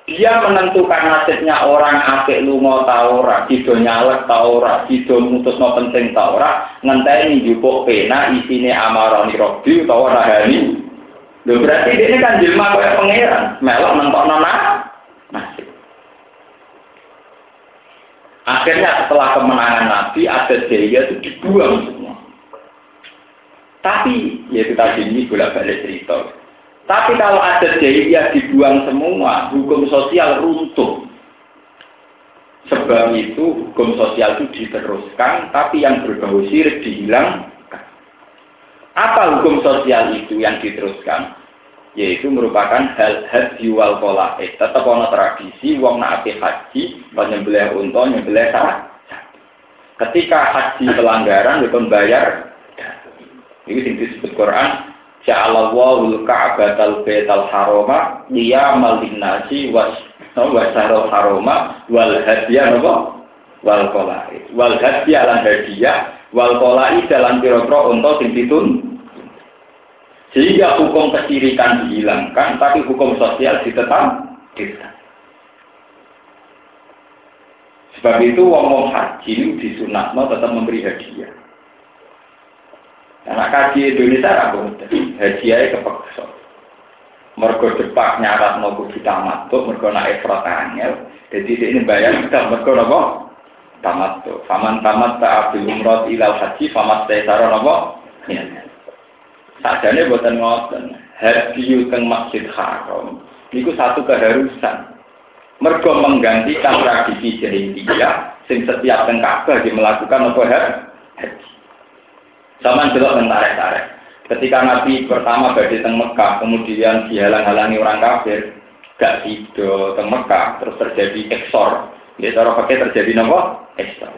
Speaker 1: Dia menentukan nasibnya orang apik lunga ta ora, nyalek ta ora, sida mutusno penting ta ora, ngenteni njupuk pena isine amarani robbi utawa rahani. Lho berarti ini kan jelma kaya pangeran, melok nentokno nasib. Akhirnya setelah kemenangan Nabi, ada jaya itu dibuang semua. Tapi, ya tadi ini bolak balik cerita. Tapi kalau ada jaya dibuang semua, hukum sosial runtuh. Sebab itu hukum sosial itu diteruskan, tapi yang berbau sirik dihilangkan. Apa hukum sosial itu yang diteruskan? yaitu merupakan hal haji wal kolae. Tetap ada tradisi, wong nak haji, menyembelih unta, nyembelih salah. Ketika haji pelanggaran, itu bayar. Ini disebut Quran. Ja'alawahul ka'batal betal haroma liyamal linnasi was wasarul haroma wal hadiah nopo wal kolai wal hadiah lan hadiah wal kolai dalam biro-biro untuk sing ditun sehingga hukum kesirikan dihilangkan, tapi hukum sosial ditetap. Sebab itu wong-wong haji disunatno tetap memberi hadiah. Anak kaji Indonesia aku hadiahnya kepeksa. Mergo depak nyarat no kudu tuh, mergo nak efrat. Jadi ini bayar kita mergo nopo tamat tuh. Faman tamat tak abil umrot ilal haji, famat taisara nopo. Sajane buatan ngoten, hadiyu teng Masjid Haram. Niku satu keharusan. Mergo menggantikan tradisi jahiliyah sing setiap teng Ka'bah melakukan apa haji. Sama jelas tarik-tarik. Ketika Nabi pertama badhe teng Mekah, kemudian dihalang-halangi orang kafir, gak tido teng Mekah, terus terjadi eksor. Ya cara pakai terjadi nopo? Eksor.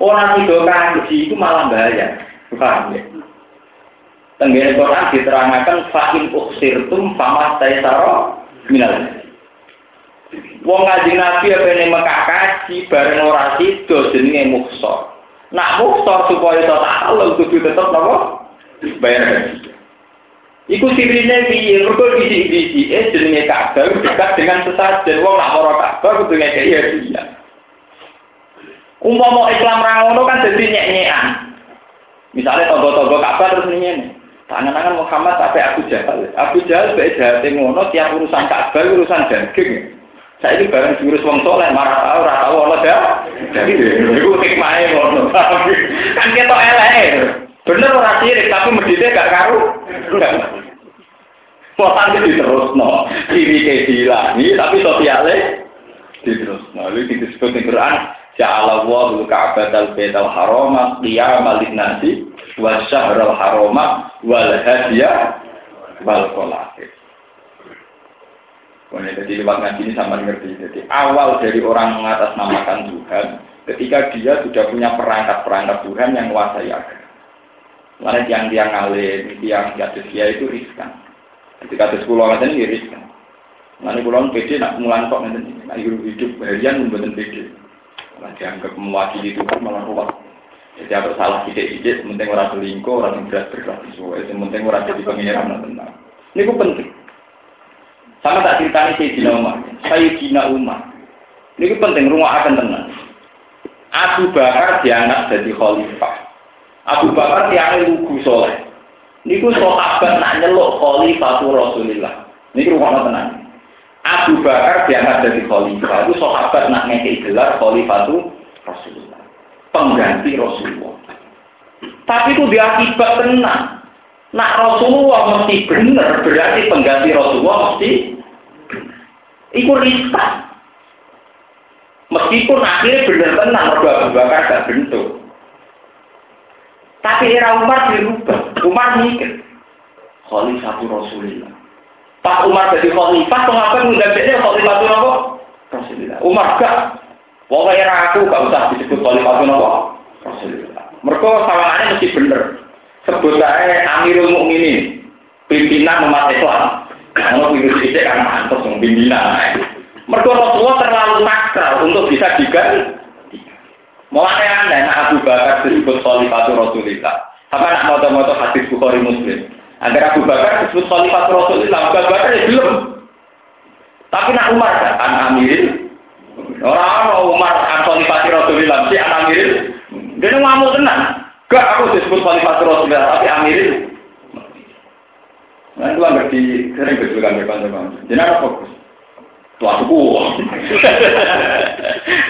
Speaker 1: Orang tido kaji itu malah bahaya. Paham ya? Tenggene Quran diterangkan fa'in uksirtum fama taisaro minal. Wong ngaji Nabi apa ini Mekah kaji bareng ora sida jenenge muksor. Nak muksor supaya iso takalul kudu tetep napa? Bayar haji. Iku sirine piye? Mergo bisi-bisi eh jenenge Ka'bah dekat dengan sesajen wong nak ora Ka'bah kudu ngekeki hadiah. Umpama Islam ra ngono kan dadi nyek-nyekan. Misalnya togo-togo Ka'bah terus ini Tangan-tangan Muhammad sampai Abu Jahal. Abu Jahal sebagai jahat ngono tiap urusan Ka'bah urusan daging. Saya ini bareng jurus wong soleh marah tahu, rata tahu Allah dah. Jadi itu hikmahnya ngono. Kan kita elek. Bener orang sirik tapi medite gak karu. Potan itu terus no. Kiri ke dilangi tapi sosialnya terus no. Itu disebut di Quran. Ja'alallahu ka'batal baital harama qiyamal nasi wa syahrul harama wal hadiya wal qolafir. Ini jadi lewat ngaji ini sama ngerti. Jadi awal dari orang mengatasnamakan Tuhan, ketika dia sudah punya perangkat-perangkat Tuhan yang menguasai agama. Lain yang dia ngalim, yang kados dia itu riskan. Ketika kados pulau ngeten ini riskan. Lalu pulau PD nak mulan kok ngeten nak hidup harian membuat PD. Malah dianggap mewakili Tuhan malah ruwet. Jadi apa salah sidik-sidik, sementing orang selingkuh, orang yang berat berat sementing orang jadi pengiran dan tenang. Ini penting. Sama tak ceritanya Sayyidina Umar. Sayyidina Umar. Ini penting, rumah akan tenang. Abu Bakar diangkat jadi khalifah. Abu Bakar tiangnya lugu soleh. Ini ku sahabat nak nyeluk khalifah Rasulullah. Ini rumah tenang. Abu Bakar diangkat jadi khalifah. Itu sahabat nak ngekei gelar khalifah Rasulullah pengganti Rasulullah. Tapi itu diakibat tenang. Nak Rasulullah mesti benar, berarti pengganti Rasulullah mesti Iku riskan. Meskipun akhirnya bener tenang, Abu Bakar gak bentuk. Tapi era Umar dirubah. Umar mikir. Khalifah Rasulullah. Pak Umar jadi khalifah, jadi khalifah itu apa? Rasulullah. Umar gak. Pokoknya era aku gak usah disebut khalifah itu apa? Rasulullah. Mereka sawangannya mesti bener. Sebut saya Amirul Mukminin, pimpinan umat Islam. Kalau itu sih kan mantus pimpinan. Mereka Rasulullah terlalu sakral untuk bisa diganti. Mulai anda, nak Abu Bakar disebut Khalifatu Rasulullah. Apa nak moto-moto hadis Bukhari Muslim? Agar Abu Bakar disebut Khalifatu Rasulullah, Abu Bakar ya belum. Tapi nak Umar kan, an Amirin. Orang Umar an Khalifatu Rasulullah, si an Amirin. Dia ngamuk tenang. Gak aku disebut Khalifatu Rasulullah, tapi Amirin. Nah, itu ngerti sering berjualan berkonten. Jadi apa fokus? Tua suku.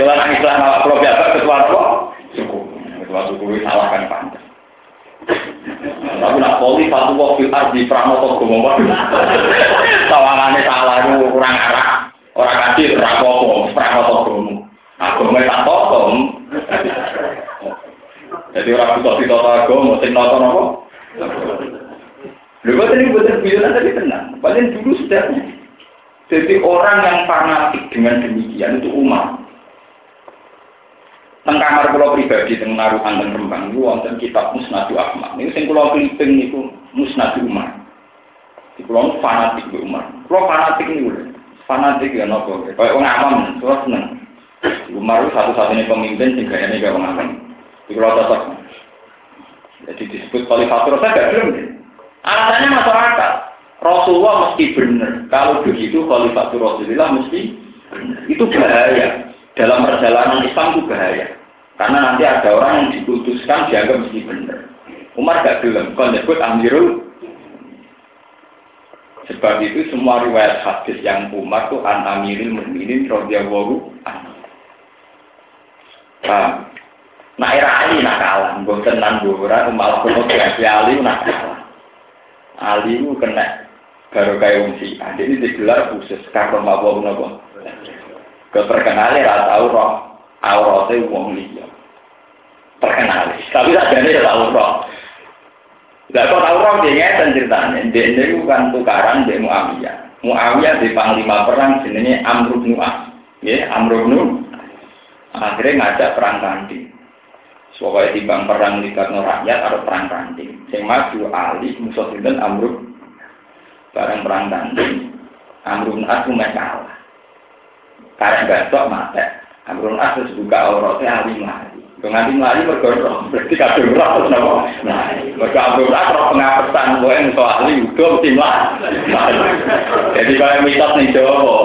Speaker 1: Kalau nangis lah nama kalau biasa ketua apa? Suku. Ketua suku itu salahkan pantas. Tapi nak poli satu waktu ardi pramoto gomong Tawangannya salah itu kurang arah. Orang kasih rapopo, pramoto gomong. Aku mau tak tokom. Jadi orang butuh di toto agama, sing nonton apa? Lu buat ini buat bilang tadi tenang. Paling dulu sudah jadi orang yang fanatik dengan demikian itu umat. Teng kamar pulau pribadi teng naruhan dan rembang itu wonten kitab Musnadu Ahmad. Ini sing pulau keliping itu Musnadu Umar. Di pulau fanatik di Umar. Pulau fanatik ini udah. Fanatik ya nopo. Kayak orang awam, terus seneng. Umar itu satu-satunya pemimpin sing gayanya gak orang. Pulau tetap. Jadi disebut Khalifatul Rasul gak belum. Alasannya masyarakat. Rasulullah mesti benar. Kalau begitu Khalifatul Rasulullah mesti benar. Itu bahaya. Dalam perjalanan Islam itu bahaya. Karena nanti ada orang yang diputuskan dianggap mesti benar. Umar gak bilang, kalau nyebut Amirul. Sebab itu semua riwayat hadis yang Umar itu an Amirul Mukminin radhiyallahu anhu. Nah, era Ali nak kalah, gue tenang gue ora, malah kuno Ali nak kalah. Ali itu kena baru kayak wong si adik ini digelar khusus karena mabuk nopo keperkenalnya rata tahu roh auratnya wong liya. Terkenal tapi tak jadi tahu roh Gak kok tahu roh dia ngeten ceritanya dia ini bukan tukaran dia Muawiyah. Muawiyah di panglima perang jenenge Amr bin ya Amr akhirnya ngajak perang tanding Pokoknya di bang perang libat rakyat atau perang tanding. Yang maju Ali musuh dan Amr bareng perang tanding Amrun As cuma kalah karena besok mati Amrun As terus buka auratnya ahli mati Pengantin mati bergorong, berarti kabel roh terus nopo. Nah, mereka Amrun As roh pengapesan, gue yang soal ahli udah mesti Jadi kalau mitos nih Jawa,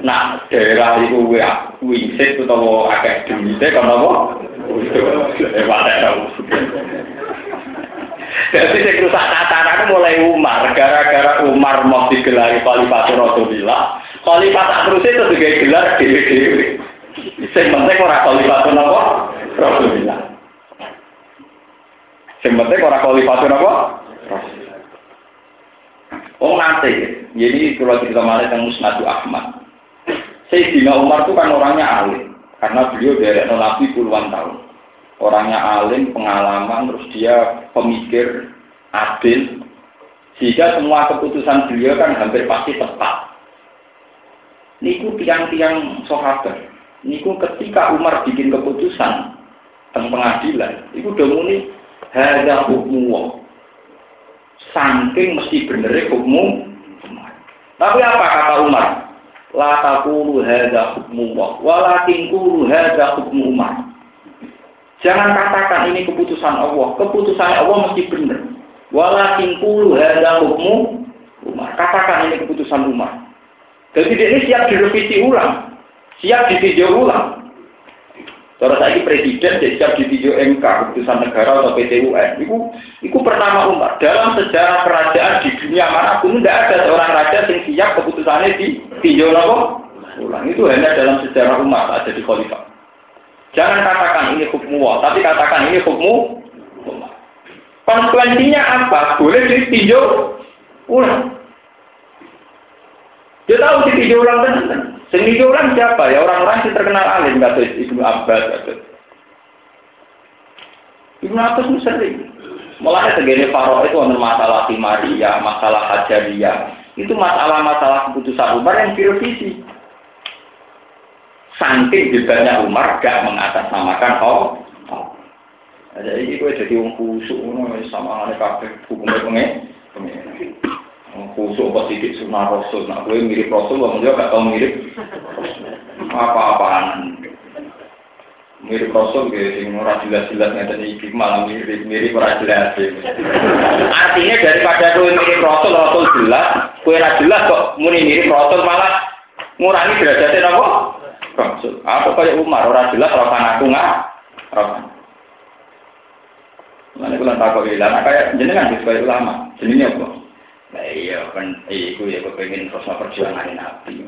Speaker 1: nah daerah itu gue wingsit atau agak demi kan nopo. Jadi saya rusak tataran mulai Umar, gara-gara Umar mau digelari Khalifah Rasulullah. Khalifah tak terus itu juga gelar dewi-dewi. Saya penting orang Khalifah apa? Rasulullah. Yang penting orang Khalifah apa? Oh nanti, jadi kalau kita malah yang Musnadu Ahmad. Sayyidina Umar itu kan orangnya alim, karena beliau dari Nabi puluhan tahun orangnya alim, pengalaman, terus dia pemikir, adil, sehingga semua keputusan beliau kan hampir pasti tepat. Niku tiang-tiang sahabat. Niku ketika Umar bikin keputusan tentang pengadilan, itu udah muni hada hukmu Saking mesti bener hukum Tapi apa kata Umar? La taqulu hada hukmu walakin qulu hada hukmu Umar. Jangan katakan ini keputusan Allah. Keputusan Allah mesti benar. Walakin kulu hadza hukmu Umar. Katakan ini keputusan Umar. Jadi ini siap direvisi ulang. Siap ditinjau ulang. Kalau saya presiden, dia siap ditinjau MK, keputusan negara atau PT UN. Itu, itu pertama Umar. Dalam sejarah kerajaan di dunia mana pun, tidak ada seorang raja yang siap keputusannya ditinjau ulang. Itu hanya dalam sejarah umat, ada di khalifah. Jangan katakan ini hukum Allah, tapi katakan ini hukum Konsekuensinya apa? Boleh ditinjau ulang. Dia tahu pun ditinjau ulang tenan. Sing ulang siapa? Ya orang-orang yang terkenal alim kata Ibnu Abbas kata. Ibnu Abbas sering. Mulai segini Faro itu ada masalah Timaria, masalah Hajariyah. Itu masalah-masalah keputusan Umar yang direvisi. Saking debatnya Umar gak mengatasnamakan oh, oh. Jadi gue jadi orang kusuk, sama ada kafe hukumnya pengen, kusuk apa sedikit sunnah rasul, nah gue mirip rasul, orang juga gak tau mirip apa-apaan mirip rasul gitu, sing ora jelas-jelas ngeten iki malah mirip mirip ora jelas. Artinya daripada kowe mirip rasul rasul jelas, kowe ora jelas kok muni mirip rasul malah ngurangi derajatnya napa? Rasul. Apa kayak Umar ora jelas ora ngaku nggak? Ora. Mana kula takok ilang kayak jenengan sebagai ulama. Jenenge apa? Nah iya kan iku ya kepengin terus perjuangan Nabi.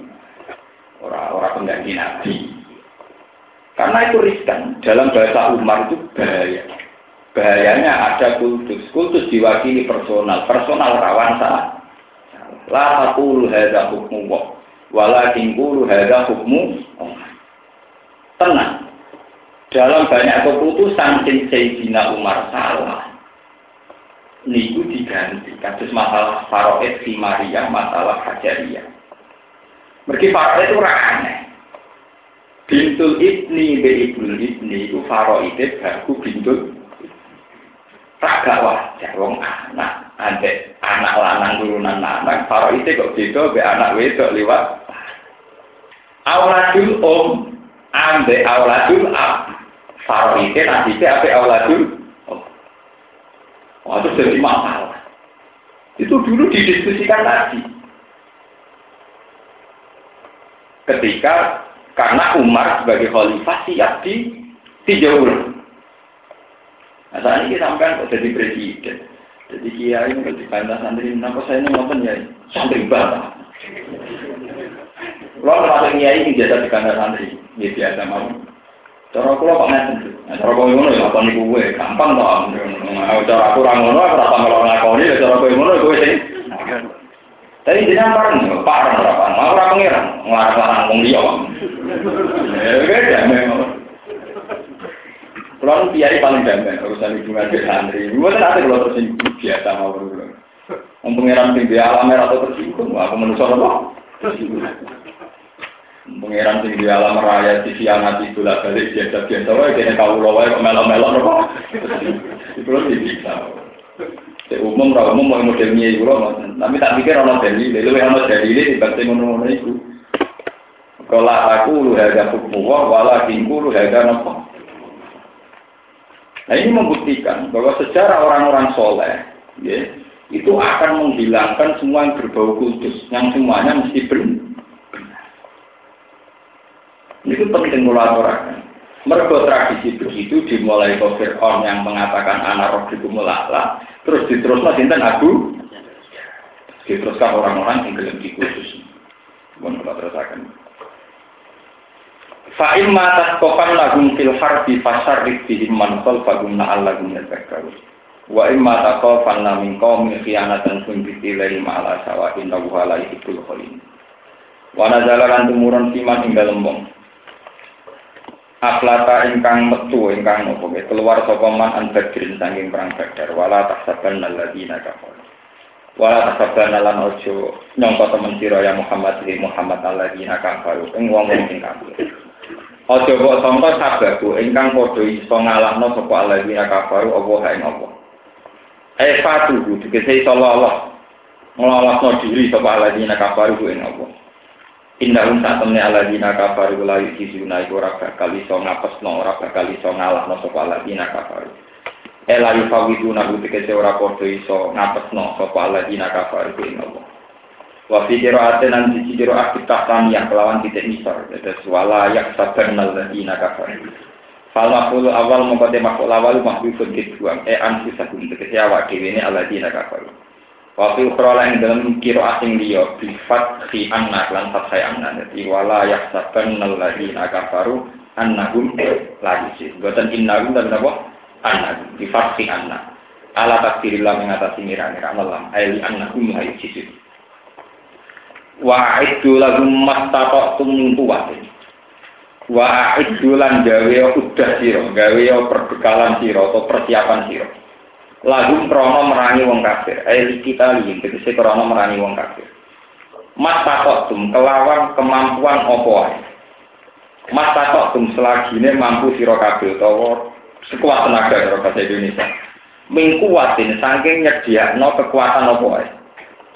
Speaker 1: Ora ora pengganti Nabi. Karena itu riskan. Dalam bahasa Umar itu bahaya. Bahayanya ada kultus. Kultus diwakili personal. Personal rawan salah. La taqulu hadza hukmu wa walakin qulu hadza hukmu Tenang. Dalam banyak keputusan Sayyidina Umar salah. Niku diganti. Kasus masalah Faroed si Maria, masalah Hajariyah. Mereka Faroed itu aneh. Bintul ibni be ibnul ibni itu faro itu baru bintul tak gak wajar wong anak ade anak lanang turunan anak faro itu kok beda be anak wedok liwat auladul om ande auladul ab faro itu nanti apa auladul om oh, itu jadi masalah itu dulu didiskusikan lagi ketika karena Umar sebagai khalifah siap di tinjau Nah saat ini sampai kok jadi presiden. Jadi kiai ini di kandang santri, kenapa saya ini ngomong ya santri banget. Kalau termasuk kiai ini jasa di kandang santri, dia biasa mau. Cara aku kok ngeten. Nah, cara kowe ngono ya niku kowe gampang to. Nah, cara aku ora ngono ora tambah nglakoni, cara kowe ngono kowe sing Tadi jenengan bareng, parang berapa? Mau ora pengiran, ngarang-ngarang wong liya. Ya kiai paling urusan hubungan dengan santri. Kalau tersinggung biasa pangeran merah atau tersinggung, aku apa? Pangeran tinggi alam raya di siang hati bola balik biasa biasa. Kayaknya kau lawa kok melok melok apa? Itu lebih bisa. umum ra umum mau model nyai kula tapi tak pikir ana dalil lha ana dalil di batin ngono-ngono iku kalau aku lu harga hukmu wa wala kinku lu harga nopo nah ini membuktikan bahwa secara orang-orang soleh ya, itu akan menghilangkan semua yang berbau kudus yang semuanya mesti benar itu penting mulaturkan Mergo tradisi begitu dimulai ke Fir'aun yang mengatakan anak roh itu melala, terus diteruskan sinten Abu, diteruskan orang-orang yang gelem khusus. Mohon kita terusakan. Fa'im matas kofan lagum fil harbi fasar ribdihim man bagum na'al lagum yadakaru. Wa imma takofan la min qawmin khianatan sun bitilai ma'ala sawa inna wuhala ihibul kholin. Wa nazalalan tumurun siman hingga lembong. Aflata ingkang metu ingkang nopo keluar sapa man an badrin saking perang badar. Wala tahsaban alladziina kafaru. Wala tahsaban lan ojo nyangka temen sira ya Muhammad di Muhammad alladziina kafaru. Ing wong-wong sing kafir. Ojo kok sangka sababu ingkang padha iso ngalahno sapa alladziina kafaru apa apa Eh fatu tegese iso Allah ngelolosno diri sapa alladziina kafaru ing apa Indahum saat temne ala dina kafaru la yukisuna iku ora bakal iso ngapesno ora bakal iso ngalahno sapa ala dina kafaru. Ela yufawiduna hu tegese ora padha iso ngapesno sapa ala dina kafaru ing Allah. Wa fi qira'atin nan siji qira'ah kitahtan yang kelawan titik misar. Tetes wala yak saban alladzina kafaru. Fal maful awal mengkote maful awal mahbubun kedua. E anfusakum tegese awak dhewe ne alladzina kafaru. Waktu yang dalam kiro asing dia bifat fi anna lan fathai anna jadi wala yahsaban alladziina kafaru annahum la yusin. Boten innahum dan apa? Annahum bifat fi anna. Ala takdirillah mengatasi mira-mira malam. Aili annahum la yusin. Wa iddu lahum mastata'tum min quwwatin. Wa iddu lan gawe udah sira, gawe perbekalan sira atau persiapan sira. Lagu krono merangi wong kafir. Ayo kita lihat, tegese krono merangi wong kafir. Mastata'tum kelawan kemampuan opo ae. Mastata'tum selagine mampu sira kabeh utawa sekuat tenaga karo bahasa Indonesia. Mingkuatin saking nyediakno kekuatan apa wae.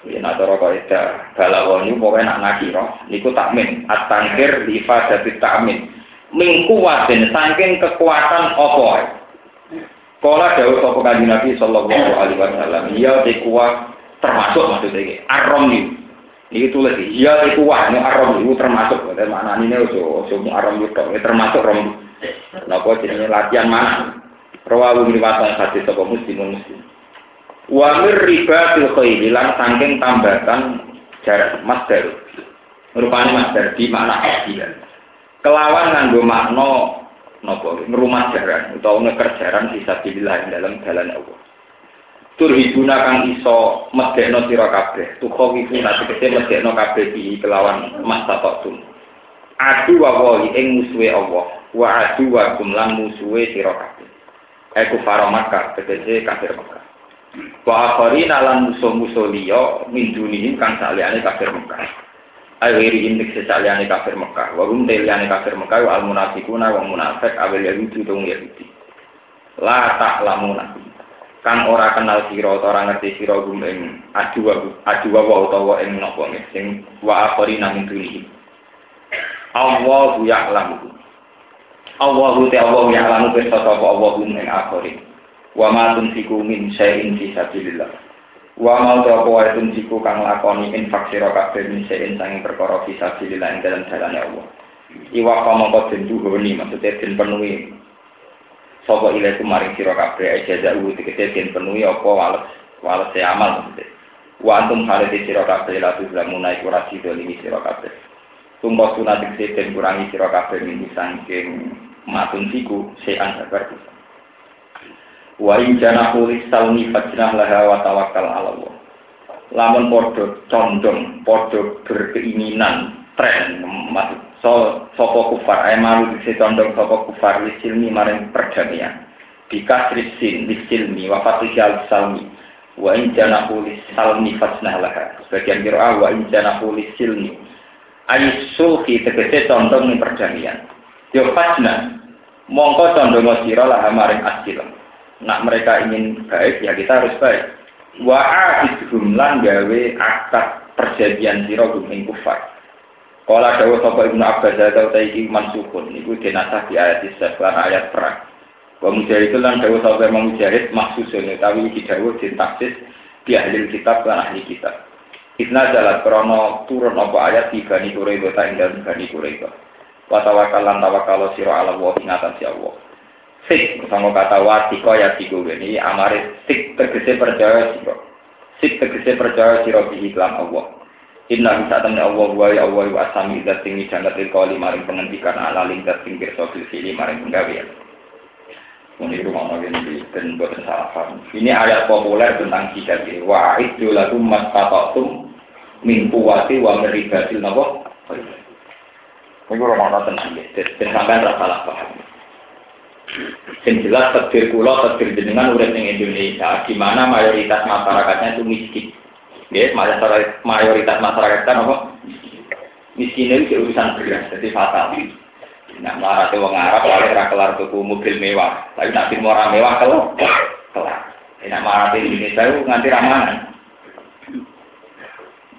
Speaker 1: Ya nak cara kaidah balawani pokoke nak nakira niku takmin at-tangkir li ifadati takmin. Mingkuatin saking kekuatan wae. Kala dawuh sapa kanjeng Nabi sallallahu alaihi wasallam, ya kuat termasuk maksudnya iki arom nih. Ini tulis ya iku wah ini arom itu termasuk. Mana ini ojo ojo arom itu termasuk rom. Napa jenenge latihan mana? Rawahu riwayat hadis sapa muslimun muslim. Wa mir riba fil khayli lan saking tambatan jarak masdar. Rupane masdar di makna hadiah. Kelawan nganggo makna napa ngrumah jaran utawa ngeker jaran sisa dibilah dalam jalan Allah. Turhibuna kang iso medekno sira kabeh, tukhawifuna tegese medekno kabeh di kelawan masa tum. Adu wa ing musuhe Allah wa adu wa kumlan musuhe sira kabeh. Eku faro Makkah, tegese kafir Makkah. Wa akharina lan musuh-musuh liya min dunihim kang saliyane kafir Makkah. Akhiri indik sesaliyane kafir Makkah. Wa hum teliyane kafir Makkah wa al-munafiquna wa munafik awil yahudi tung yahudi. La ta'lamuna. Kang ora kenal sira ora ngerti sira gum ing adu adu wa utawa ing napa sing wa akharina min dunihim. Allahu ya'lamu. Allahu te Allah ya'lamu pirsa sapa Allahu ing akhir. Wa ma tunfiku min syai'in fi sabilillah. Wa ma ta apa wae tunfiku kang lakoni infak sira kabeh min syai'in sanging perkara fi sabilillah ing dalam dalane Allah. Iwa kamangka den duhoni maksudnya den penuhi sapa ilaiku maring sira kabeh jaza uwu tegese den penuhi apa wales wales amal maksudnya. Wa antum halati sira kabeh la tuzlamuna iku ra sida limi sira kabeh. Tumpah sunat dan kurangi sira kabeh minggu saking matun siku sean sabar bisa. Wa in janahu lisalmi fajnah laha wa tawakkal ala Allah. Lamun podo condong, podo berkeinginan, tren, maksud so, soko kufar, ay malu diksi condong soko kufar lisilmi maring perdamaian. Bika risin lisilmi wa fatihya salmi. Wa in janahu lisalmi fajnah laha. Sebagian kira wa in janahu lisilmi ayus sulhi tegese condong ning perdamaian. Yo fajna mongko condong sira lah maring asil. Nak mereka ingin baik ya kita harus baik. Wa ahidhum lan gawe akad perjanjian sira gumeng kufar. Kala dawuh sapa Ibnu Abbas atau ta iki mansukun niku dinasah di ayat lan ayat perang. Wa mujahid lan dawuh sapa Imam Mujahid maksusun utawi iki dawuh sintaksis di ahli kitab lan ahli kitab. Itna jalan krono turun apa ayat di Bani Quraidah ta ing dalem Bani Quraidah. Wa tawakal lan tawakal sira ala wa ing atas Allah. Sik sama kata watiko ya tigo ini amare sik tegese percaya sira. Sik tegese percaya sira bi iklam Allah. Inna bisa temen Allah wa ya Allah wa asami dat tinggi jangat kali maring penghentikan ala lingkat tingkir sofil sili maring penggawean. Ini rumah nabi dan buatan salah paham. Ini ayat populer tentang hijab ini. Wa itu lagu mas tapatum min kuwati wa meribatil nabo. Ini rumah nabi tenang ya. Dan sampai rasa paham. Yang jelas takdir kula, takdir jenengan urip ning Indonesia, di mana mayoritas masyarakatnya itu miskin. Ya, mayoritas masyarakat kan apa? Miskin itu urusan beras, jadi fatal. Nah, marah wong Arab ra kelar tuku mobil mewah. Tapi nak film orang mewah kalau kelar. Nah, marah di Indonesia itu nganti ramanan.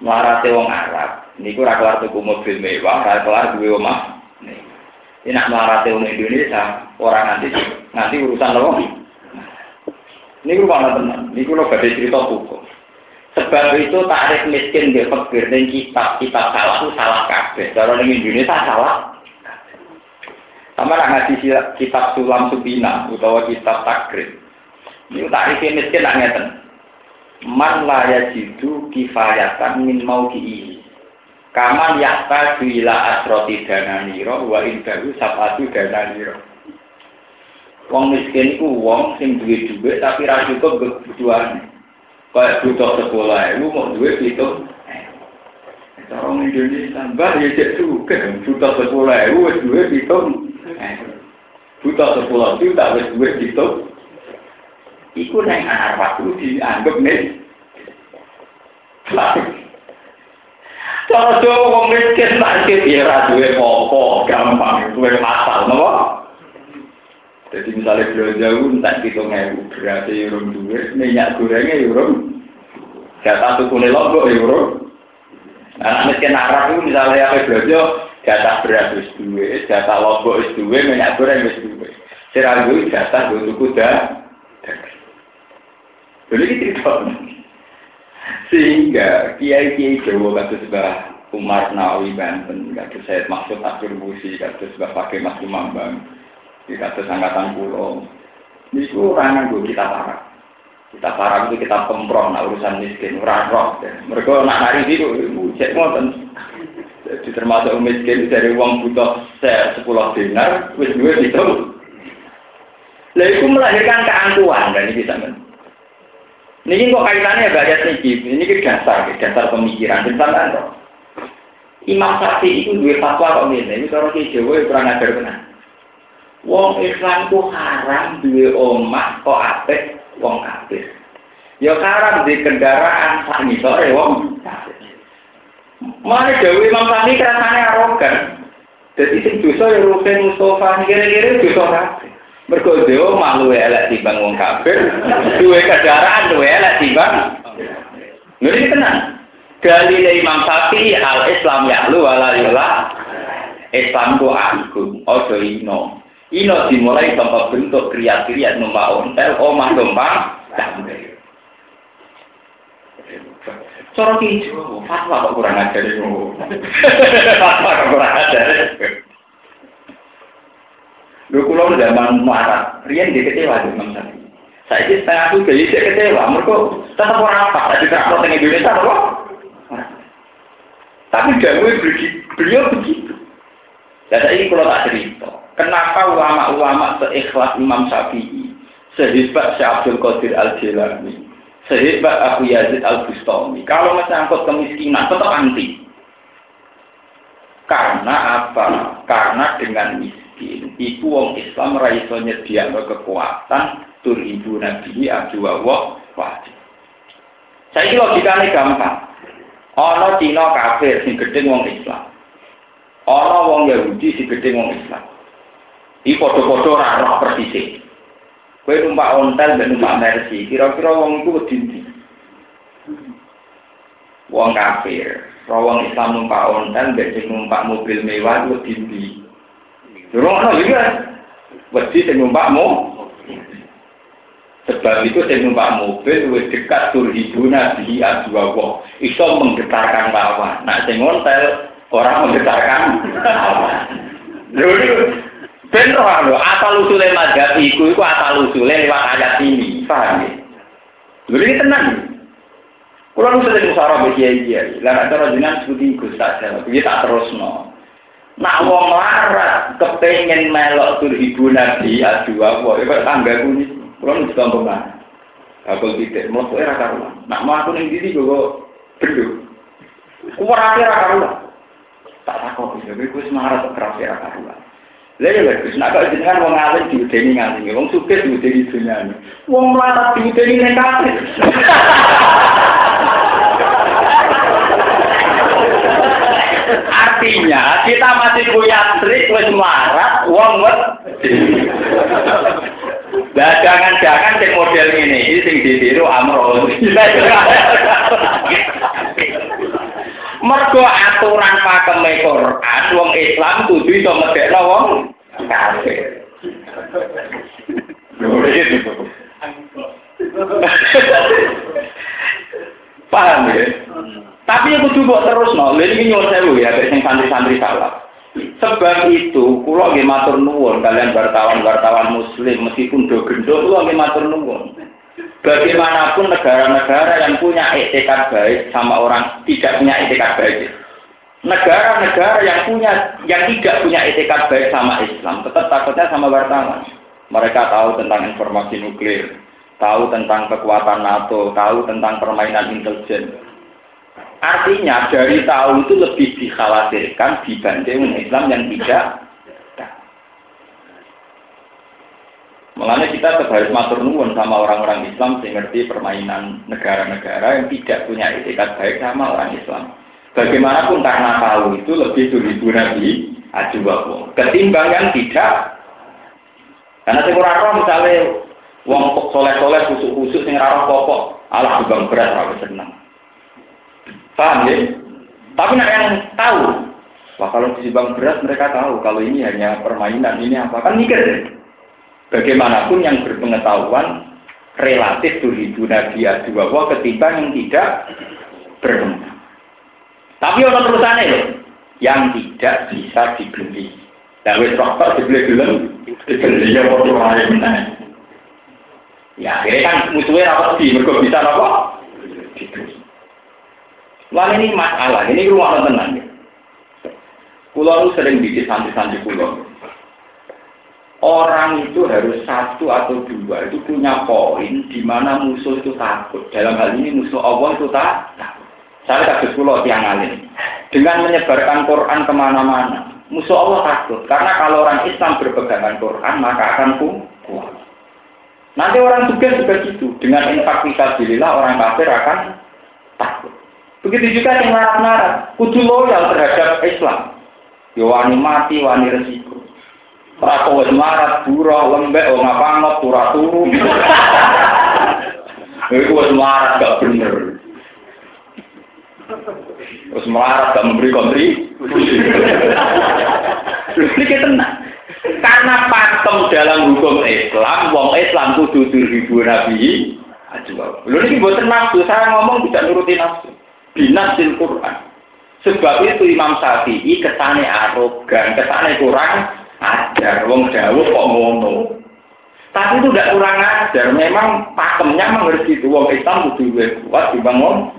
Speaker 1: Marah wong Arab, niku ra kelar tuku mobil mewah, ra kelar duwe omah. Ini marah wong Indonesia, orang nanti nanti urusan loh. Ini gue mana teman, ini gue lo badai cerita hukum. Sebab itu tarif miskin di fakir dan kitab kitab salah itu salah kabeh. Kalau di Indonesia salah, sama nak ngaji kitab Sulam Subina utawa kitab Takrib. Ini tarif miskin nak ngeten. Man la yajidu kifayatan min mauki'i. Kaman yakta ila asroti dananiro wa indahu sabatu dananiro. Wong miskin iku wong sing duwe dhuwit tapi ra cukup kebutuhan. Kayak butuh sekolah itu mau duit itu. Orang Indonesia, mbak ya cek juga, buta sepuluh ewu, wes dua hitung. Buta sepuluh juta, wes dua hitung. Iku neng Arab itu dianggap nih. Kalau Jawa wong miskin sakit ya ra duwe apa gampang duwe masal napa? Jadi misalnya belanja tak hitung ewu berarti euro duwe minyak gorengnya euro jatah tuku lombok euro. Anak miskin Arab itu misalnya apa belanja jatah beras wis duwe, jatah lombok wis duwe, minyak goreng wis duwe. Sira duwe jatah gue tuku dah. Jadi cerita. Sehingga kiai-kiai Jawa kados Mbah Umar Nawawi Banten, kados saya Maksud Abdul Busi, kados Mbah Pakai Mas Lumambang, kados Angkatan Pulau. Niku orang nganggo kita parah. Kita parah itu kita pemprov nak urusan miskin, orang roh. Mereka nak nari itu, cek ngoten. Jadi termasuk miskin dari uang butuh sepuluh dinar, wis duwe itu. Lah itu melahirkan keangkuhan dan ini bisa ini kok kaitannya banyak nih, ini dasar, dasar pemikiran. Dan kok. Imam Syafi'i itu dua fatwa kok ini, ini kalau di Jawa ya kurang ajar benar. Wong Islam ku haram dua omah kok apik wong kafir. Ya haram di kendaraan sak sore wong kafir. Mana Jawa Imam Syafi'i kerasane arogan. Jadi sing dosa ya Rukin Mustafa kira-kira dosa kafir. Mergo malu elek timbang wong kafir, duwe kendaraan duwe elek timbang. Ngerti tenan. Dalil Imam Syafi'i al Islam ya lu wala yula. Islam ku aku, ojo ino. Ino dimulai tanpa bentuk kriat-kriat numpak ontel, omah numpak damai. Cara fatwa kok kurang ajar. Fatwa kok kurang ajar. Lho kula zaman marah, riyen dia kecewa di Imam Syafi'i. Saya ini setengah aku jadi saya kecewa, mereka tetap orang apa, tadi tidak pro Indonesia, apa? Tapi beliau, beliau begitu. Dan ini kalau tak cerita, kenapa ulama-ulama seikhlas Imam Syafi'i, sehebat Syekh Qadir Al-Jilani, sehebat Abu Yazid Al-Bustami, kalau menyangkut kemiskinan tetap anti. Karena apa? Karena dengan miskin iku wong Islam ra iso nyediakno kekuatan tur ibu nabi adu wa wajib. Saiki logikane gampang. Ana Cina kafir sing gedhe wong Islam. Ana wong Yahudi sing gedhe wong Islam. Iki padha-padha ora roh persis kowe numpak ontel dan numpak mercy kira-kira wong iku wedi wong kafir. Rawang Islam numpak ontel, dan numpak mobil mewah itu dindi. Ana juga. Wedi sing numpakmu. Sebab itu sing numpak mobil wis dekat turhibuna bihi adwa wa. Iso menggetarkan lawan. Nah sing ngontel orang menggetarkan lawan. Lho ben roh asal usule madzhab iku iku asal usule lewat ayat ini. Paham ya? Lho iki tenan. Kulo nu sering musara mbek kiai-kiai. Lah nek cara jenengan sebuti Gus Sajal, iki tak terusno. Nak wong larat kepengen melok tur ibu nabi aduh apa ya kok tangga kuwi kulo wis tambah mah. Aku titik mosok era karo. Nak mau aku ning ndi kok bedo. Ku ora era karo. Tak takok iki kok wis marah kok kerap era karo. Lha ya wis nak kok jenengan wong alim diudeni ngaji wong sugih diudeni dunyane. Wong larat diudeni nek kafir. Artinya kita masih punya trik wis marat wong. Lah jangan-jangan sing model ini iki sing ditiru Amro. Mergo aturan pakeme Quran wong Islam kudu iso medekno wong kafir. Paham ya? Tapi aku coba terus no, ini nyuwun sewu ya, sing santri-santri salah. Sebab itu, kulo nggih matur nuwun kalian wartawan-wartawan muslim meskipun do gendo kulo nggih matur nuwun. Bagaimanapun negara-negara yang punya etikat baik sama orang tidak punya etikat baik. Negara-negara yang punya yang tidak punya etikat baik sama Islam tetap takutnya sama wartawan. Mereka tahu tentang informasi nuklir, tahu tentang kekuatan NATO, tahu tentang permainan intelijen Artinya dari tahu itu lebih dikhawatirkan dibanding Islam yang tidak Makanya kita tetap matur nuwun sama orang-orang Islam yang ngerti permainan negara-negara yang tidak punya etikat baik sama orang Islam. Bagaimanapun karena tahu itu lebih dulu Nabi aju Ketimbang yang tidak. Karena saya kurang misalnya uang soleh-soleh khusus-khusus yang rara pokok, Allah juga berat kalau senang. Paham ya? Tapi nak yang tahu, wah kalau disibang berat mereka tahu kalau ini hanya permainan ini apa kan mikir. Bagaimanapun yang berpengetahuan relatif tuhidu Nabi Adwa ketimbang yang tidak berpengetahuan. Tapi orang terusannya loh, yang tidak bisa dibeli. Dan wis rokok dibeli dulu, dibeli ya waktu lain. Ya akhirnya kan musuhnya apa sih, mereka bisa apa? Wah ini masalah, ini rumah tenang. Pulau sering bikin santri-santri pulau orang itu harus satu atau dua itu punya poin di mana musuh itu takut. Dalam hal ini musuh Allah itu tak takut. Saya kasus pulau tiang alim. Dengan menyebarkan Quran ke mana-mana, musuh Allah takut. Karena kalau orang Islam berpegangan Quran, maka akan kuat. Nanti orang juga juga gitu. Dengan infak fisabilillah, orang kafir akan takut. Begitu juga yang narat-narat. Kudu loyal terhadap Islam. Ya wani mati, wani resiko. Rako wis marat, burah, lembek, oh ngapangot, turah turu. Itu wis marat gak bener. Wis marat gak memberi kontri. Ini kita tenang. Karena pakem dalam hukum Islam, wong Islam kudu ribu nabi. Lalu ini buat nafsu, saya ngomong tidak nuruti nafsu. Binasil Quran. Sebab itu Imam Syafi'i kesane arogan, kesane kurang ajar. Wong jauh kok ngono? Tapi itu tidak kurang ajar. Memang pakemnya mengerti itu wong Islam kudu kuat dibangun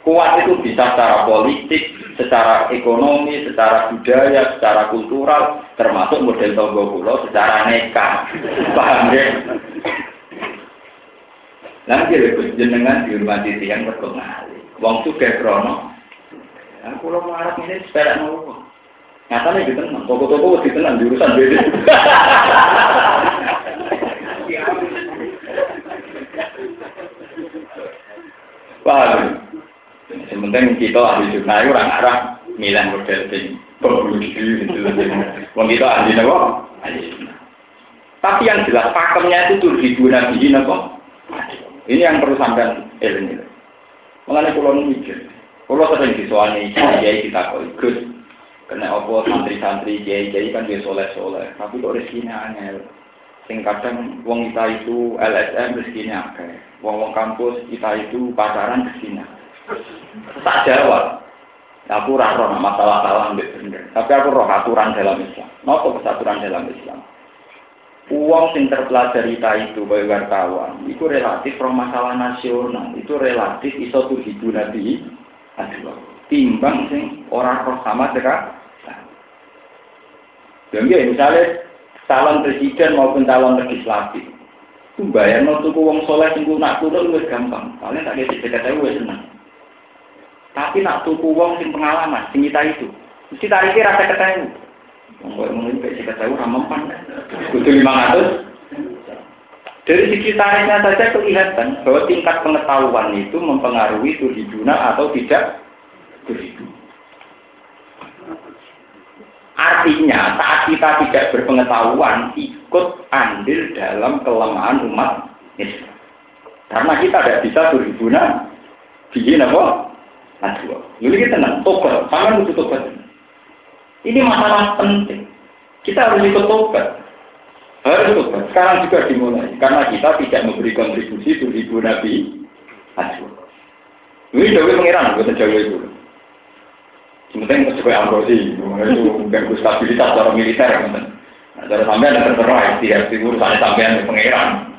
Speaker 1: kuat itu bisa secara politik secara ekonomi secara budaya secara kultural termasuk model tonggo pulau secara neka. Paham ya? Nanti lebih jenengan dihormati tiang berpengaruh wong suka krono aku lo marah ini sepeda nol Nyatanya gitu tenang, toko-toko lebih tenang di urusan beda. Paham? Sementara kita ahli jurnal orang arah milih model ini, berbulu diri gitu. Wong kita ahli nopo, Tapi yang jelas pakemnya itu tuh di dua nabi nopo. Ini yang perlu sampai ilmu. Mengenai pulau mikir, pulau sering disuani, kiai kita kau ikut, Kena apa santri-santri kiai-kiai kan dia soleh-soleh, tapi kok rezekinya angel. Sing kadang wong kita itu LSM rezekinya akeh. Wong-wong kampus kita itu pacaran rezekinya. Tak jawab. Aku roh masalah salah bener. Tapi aku roh aturan dalam Islam. Napa kesaturan dalam Islam? Uang sing terpelajari itu bagi wartawan, itu relatif roh masalah nasional, itu relatif iso tuh hibu nabi, timbang sing orang roh sama dekat jadi ya, misalnya calon presiden maupun calon legislatif, itu bayar mau tuku wong soleh sing nak turun lebih gampang. Kalian tak ada dekat saya senang. Tapi nak tuku wong sing pengalaman, sing kita itu, mesti tarifnya rasa ketemu. Wong koyo ngono iki dekat saya ora mempan. Kudu 500. Dari sisi tarifnya saja kelihatan bahwa tingkat pengetahuan itu mempengaruhi tuhiduna atau tidak tuhidu. Artinya saat kita tidak berpengetahuan ikut andil dalam kelemahan umat Islam. Karena kita tidak bisa berhubungan bikin apa? Aduh, ini kita tenang, tobat, sangat butuh tobat. Ini masalah penting. Kita harus ikut tobat. Harus tobat. Sekarang juga dimulai. Karena kita tidak memberi kontribusi untuk ibu Nabi. Aduh. Ini jauh pengiran, bukan jauh itu. Sementara sesuai ambrosi, itu ganggu stabilitas secara militer. Nah, cara sampean ada tertera, tidak urusan sampean pengeran.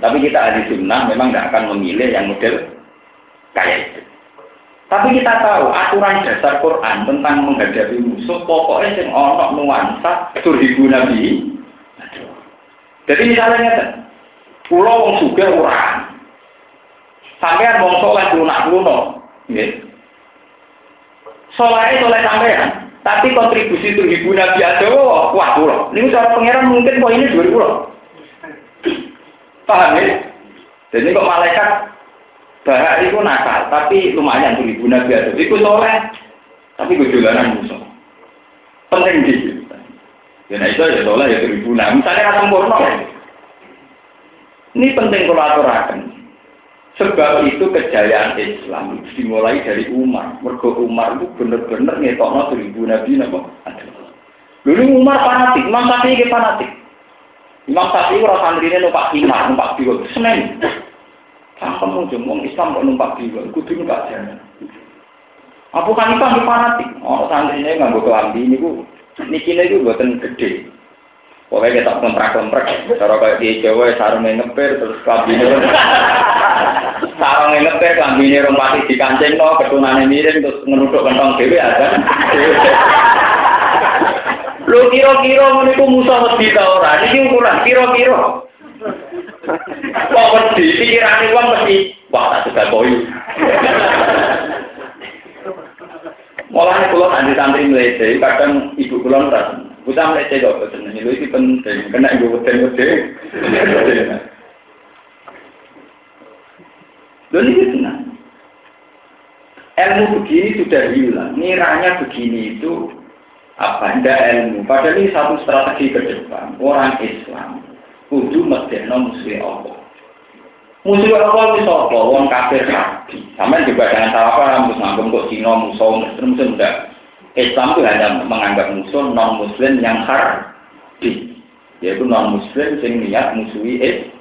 Speaker 1: Tapi kita ahli sunnah memang tidak akan memilih yang model kayak itu. Tapi kita tahu aturan dasar Quran tentang menghadapi musuh pokoknya yang ono nuansa turhibu nabi. Jadi misalnya pulau wong suga orang, sampean wong soleh lunak luno, gitu Soleh soleh sampean, tapi kontribusi itu ibu Nabi Adawa, wah pulau. Ini cara pangeran mungkin poinnya dua ribu Paham ya? Jadi kok malaikat bahak itu nakal, tapi lumayan tuh ibu Nabi Adawa. Itu soleh, tapi gue jalanan musuh. Penting gitu. Ya nah itu ya soleh ya ribu. Nah misalnya kan sempurna. Ini penting kalau aturakan. Sebab itu kejayaan Islam dimulai dari Umar. Mergo Umar itu benar-benar ngetokno seribu nabi napa? Dulu Umar fanatik, Imam ke fanatik. Imam Syafi'i ora santrine numpak himar, numpak biwa, senen. Cangkem ujung wong Islam kok numpak biwa, kudu numpak jalan. Abu Hanifah ke fanatik, oh santrine nganggo kelambi niku nikine iku mboten gede. Pokoknya kita kontrak-kontrak, cara kayak di Jawa sarungnya ngepir, terus kambingnya sarungnya ngepir, kambingnya rompati di kancing, no, ketunannya miring, terus ngeruduk kentong dewi ada. Lu kira-kira menipu musuh wedi ta ora? Iki ukuran kira-kira. Kok wedi pikirane wong mesti wah tak suka koyo. Mulane kula nanti santri mlete, kadang ibu kula ngerasa Utang lek kok boten lho iki penting, kena nggo weden-weden. Dan ini tenang. Ilmu begini sudah hilang. Niranya begini itu apa? Tidak ilmu. Padahal ini satu strategi ke depan. Orang Islam kudu medekno musuh Allah. Musuh Allah itu apa? Wong kafir lagi. Sama juga jangan salah paham. Terus ngambung kok Cina musuh Muslim sudah. Islam itu hanya menganggap musuh non muslim yang harbi yaitu non muslim yang niat musuhi Islam.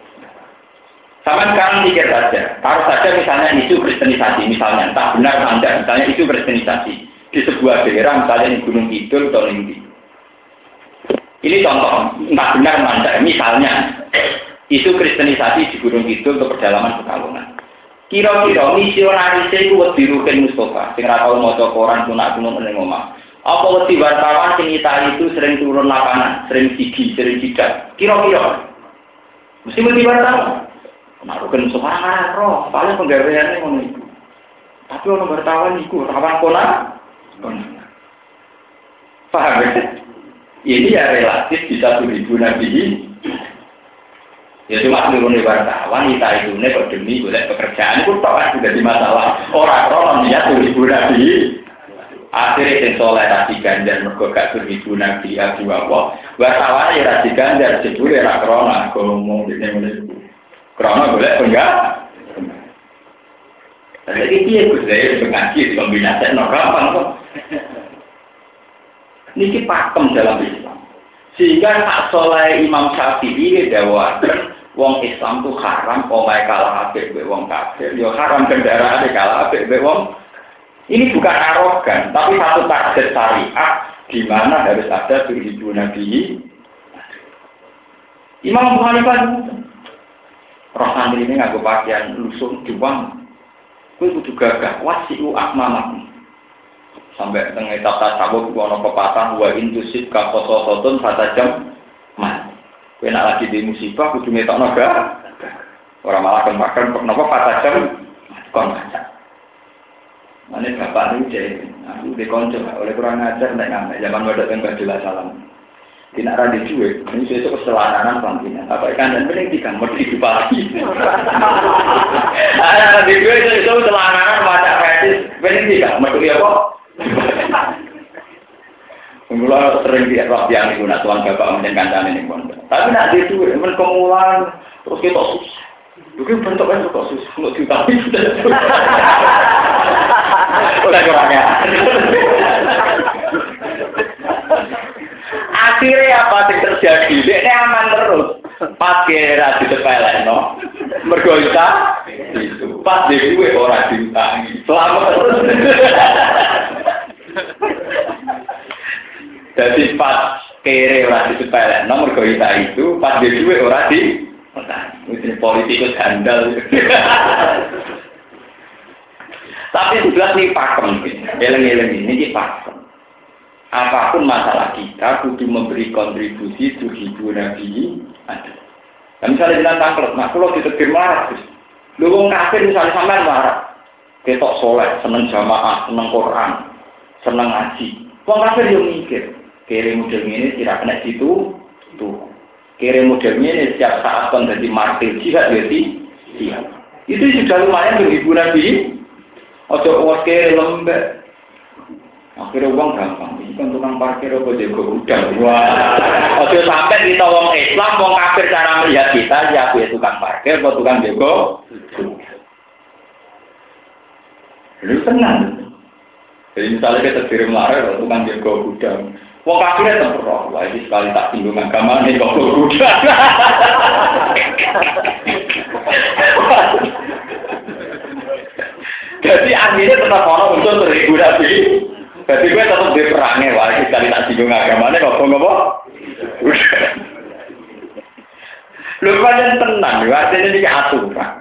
Speaker 1: Sama sekarang pikir saja, taruh saja misalnya isu kristenisasi, misalnya entah benar anda, misalnya isu kristenisasi di sebuah daerah, misalnya di Gunung Kidul atau Linggi. Ini contoh, entah benar anda, misalnya isu kristenisasi di Gunung Kidul atau pedalaman Pekalongan. Kira-kira misionaris itu wedi Rukin Mustafa, sing ora tau maca Quran sunat gunung ning omah. Apa wedi wartawan sing itu sering turun lapangan, sering sigi, sering sidak. Kira-kira mesti wedi wartawan. Rukin Mustafa ora roh, paling penggaweane ngono iku. Tapi ono wartawan iku rawan kona. Paham ya? Ini ya relatif bisa ribu nabi Ya cuma turun wartawan, kita itu nih demi boleh pekerjaan itu tak kan sudah di masalah. Orang-orang niat tuh ibu nabi. Akhirnya yang soleh rasi ganjar mergo gak tuh ibu nabi abu apa. Wartawan ya rasi ganjar sebut ya krona ngomong ini mulai krona boleh enggak? Jadi dia gus saya mengaji kombinasi no kok. Ini pakem dalam Islam. Sehingga tak soleh Imam Syafi'i dakwah wong Islam tuh haram omae kalah apik mbek wong kafir, yo haram kendaraan kalah apik mbek wong ini bukan arogan, tapi satu target syariat di mana harus ada tujuh nabi. Imam Hanifah roh santri ini ngaku pakaian lusung diwang. Kue kudu gagah, wasiu akmamak. Sampai tengah etap tasawuf, ono pepatah, wa intusib kakososotun satu jam mati. Kowe nak lagi di musibah kudu ngetokno ga. Ora malah kemakan napa patah jam kon maca. Mane bapak niku cek, aku di konco oleh kurang ajar nek ngamek zaman wadah teng badula salam. Tidak ada cuek, ini besok keselananan pantinya. Apa ikan dan bening tiga mau di lagi. Ada di cuek itu itu selananan macam fetis, bening tiga mau di apa? Mula sering dia roh yang itu nak tuan bapak menjadi kancane ini pun. Tapi nak itu men kemulan terus kita susah. Mungkin bentuknya kok susah untuk tapi sudah. Udah kurangnya. Akhirnya apa yang terjadi? Dia aman terus. Pas kira di sepele, no. Mergoita itu. Pas dia gue orang diutangi. Selamat terus. Jadi pas kere ora disepele, nomor goita itu pas dia duwe ora di mungkin politikus handal. Tapi sudah nih pakem, eleng-eleng ini ini pakem. Apa pun masalah kita, kudu memberi kontribusi tuh ibu nabi ada. Dan misalnya bilang tangklet, nah kalau ditetir marah, lu kafir misalnya sampai marah, ketok soleh, seneng jamaah, seneng Quran, seneng ngaji. Wong kafir yo mikir, kiri model ini tidak kena situ, tuh. Kiri model ini setiap saat kon jadi martir jihad jadi siap. Itu sudah lumayan menghibur Nabi. Ojo kiri lembek. Akhirnya uang gampang. Ini kan tukang parkir apa jago udang. Wah, ojo sampai kita wong Islam, wong kafir cara melihat kita, ya aku tukang parkir, apa tukang jago. Lu tenang. Jadi misalnya kita kirim lari, tukang jago gudang. Wong kafirnya temperok, wah ini sekali tak singgung agama ini kok gudang. Jadi akhirnya tetap orang untuk nabi. Jadi gue tetap di perangnya, wah sekali tak singgung agama ini ngomong Lu pada tenang, artinya ini aturan.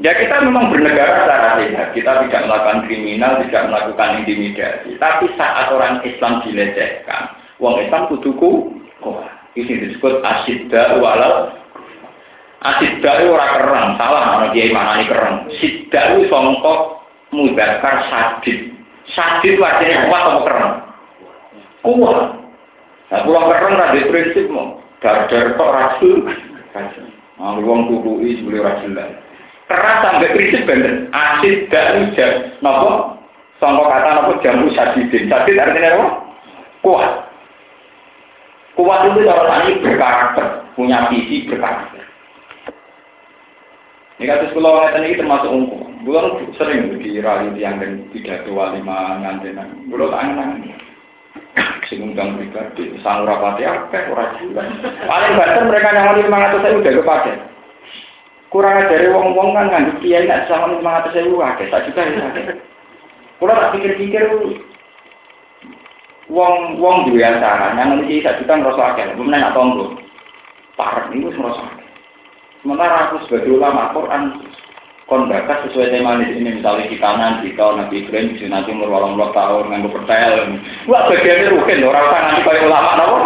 Speaker 1: Ya kita memang bernegara secara sehat. Kita tidak melakukan kriminal, tidak melakukan intimidasi. Tapi saat orang Islam dilecehkan, uang Islam kuduku, oh, ini disebut asidda walau asidda itu orang kerang, salah mana dia mana ini kerang. Sidda itu songkok mudakar sadid. Sadid artinya kuat atau kerang? Kuat. Nah, pulang kerang ada prinsip mau. Dar-dar kok rasul. Nah, uang tubuh ini boleh rasul keras sampai prinsip bener. Asid dan hujan. Nopo? Songkok kata nopo jamu sadidin. Sadid artinya apa? Kuat. Kuat itu kalau tadi berkarakter, punya visi berkarakter. Ini kata sekolah ini termasuk ungku. Bulan sering di rayu yang dan pidato lima ngantenan. Bulan angan sing undang pribadi, sang rapati apa, ora jelas. Paling banter mereka yang lima ratus saya udah kepakai kurang dari wong-wong kan nganggep kiai nak sama lima ratus ribu akeh. Tak juga ya kalau tak pikir-pikir wong wong dua acara yang nanti sak juta ngerasa akeh. Belum nak tonggo. Parah ini ngerasa akeh. Sementara aku sebagai ulama Quran kon sesuai tema di sini misalnya di kanan di kau nabi Ibrahim di nanti umur walang puluh tahun nganggo pertel wah bagiannya rugen orang usah nanti kayak ulama nopo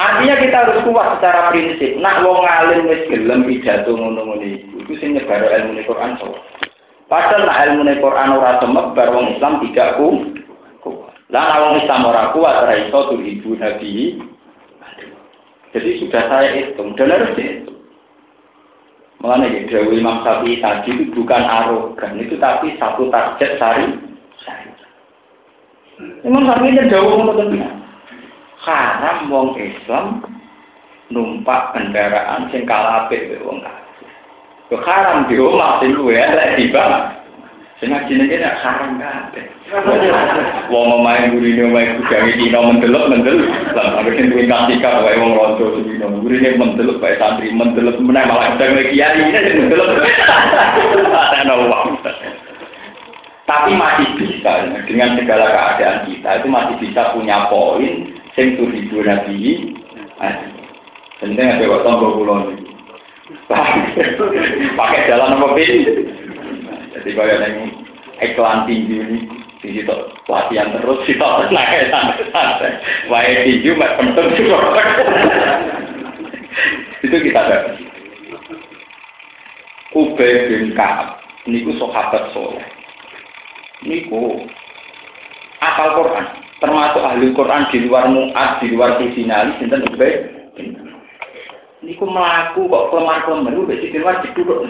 Speaker 1: Artinya kita harus kuat secara prinsip. Nak wong alim wis gelem pidato ngono-ngono iku. Iku sing nyebaro ilmu Quran. Padahal nak ilmu Quran ora semebar wong Islam tidak ku. Lah wong Islam ora kuat ora iso ibu nabi. Jadi sudah saya hitung dan harus dihitung. Mengenai ya, Dewi Imam Syafi'i tadi itu bukan arogan, itu tapi satu target sari. Imam Syafi'i jauh menurut haram wong Islam numpak kendaraan sing kalah apik wong kafir. Yo haram di omah sing luwe elek tiba. Sing jenenge nek haram kabeh. Wong omahe gurine omahe kudange dina mendelok mendelok. Lah ambek sing duwe kasika wae wong ronto dina gurine mendelok bae santri mendelok meneh malah sedang kiai ini mendelok. Ana. Tapi masih bisa dengan segala keadaan kita itu masih bisa punya poin sing ribu nabi penting ada waktu tombol kulon pakai jalan apa pin jadi kalau yang iklan tinggi ini di situ latihan terus situ naik santai wae tinju mak penting itu kita ada Ubay bin Kaab niku sahabat soleh niku akal Quran termasuk ahli Quran di luar muat, di luar sinali, sinten ubay. Niku melaku kok kelemar kelemar, udah di luar duduk.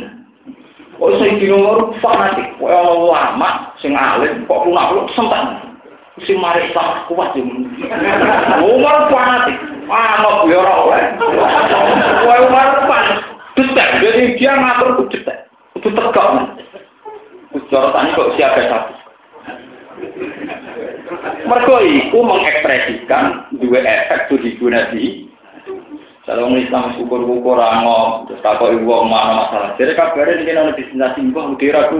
Speaker 1: Oh, saya di nomor fanatik, well lama, sing alim, kok lunak lu sempat. Si mari Islam kuat ya. Umar fanatik, mana biar oleh. Wah, Umar fanatik, detek, jadi dia ngatur detek, itu tegak. Cara tani kok siapa satu. Mergo iku mengekspresikan dua efek tuh nabi. Kalau orang Islam syukur-syukur angom, terus kalau ibu mana masalah. Jadi kabarnya ini ada destinasi mbah udah ragu.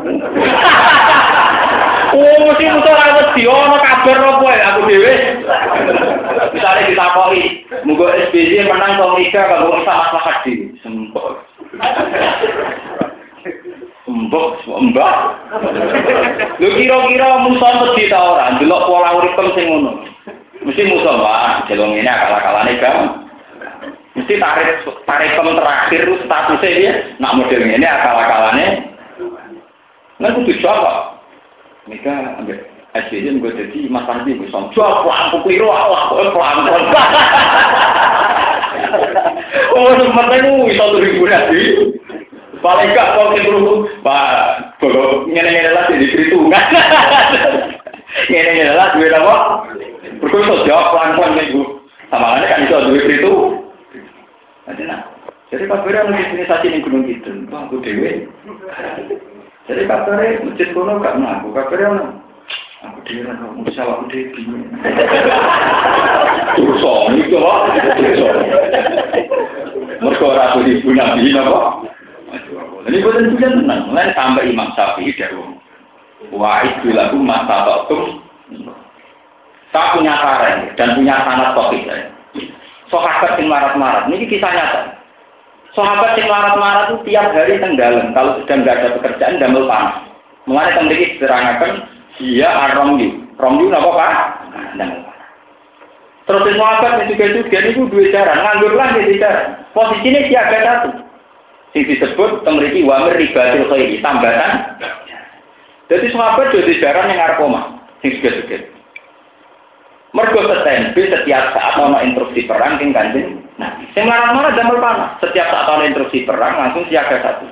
Speaker 1: Oh, mesti musuh rawat di ono kabar apa ya aku dewe. Misalnya kita koi, munggo SBY menang atau Mika kalau bisa masalah di sempol. Mbok, mbak. Lu kira-kira musuh mesti ta ora? Delok pola urip sing ngono. Mesti musuh, Pak. Jelong ini akal-akalane gam. Mesti tarik tarik terakhir itu statusnya dia, nak model ini akal-akalannya. Nggak kudu jawab. Mereka ambil SBY gue jadi Mas Andi gue sama jual pelan keliru Allah pelan pelan. Oh sebenarnya itu satu ribu nanti. Paling gak kau terus pak, kalau ngene lah jadi perhitungan. Ngene lah duit apa? Berkumpul jawab pelan pelan nih gue. Sama kan itu duit itu. Jadi kabarnya mungkin sini saja nih gunung gitu. Wah, gue dewe. Jadi kabarnya masjid kuno gak ngaku. Kabarnya aku dewe lah, mau bisa aku dewe bingung. Dosa, itu? Dosa. Mereka? Ini bukan punya tenang. Mulai sampai Imam Syafi'i dari Wah itu lagu masa waktu. Saya punya saran dan punya sanat topik saya. Sahabat yang marat-marat, ini kisah nyata. Sahabat yang marat-marat itu tiap hari tenggelam. Kalau sedang nggak ada pekerjaan, damel panas. Mengenai memiliki serangakan dia aromyu. Romyu apa pak? Damel Terus sahabat yang juga juga itu dua cara. Nganggur lagi di. Posisinya siaga satu. Yang disebut temriki wamir ribatil khairi. Tambatan. Jadi sahabat jadi jarang yang ngarep omah. Yang juga juga. Mergo setempe setiap saat ono instruksi perang king kanjeng. Nah, sing marah-marah damel panah. Setiap saat ono instruksi perang langsung siaga satu.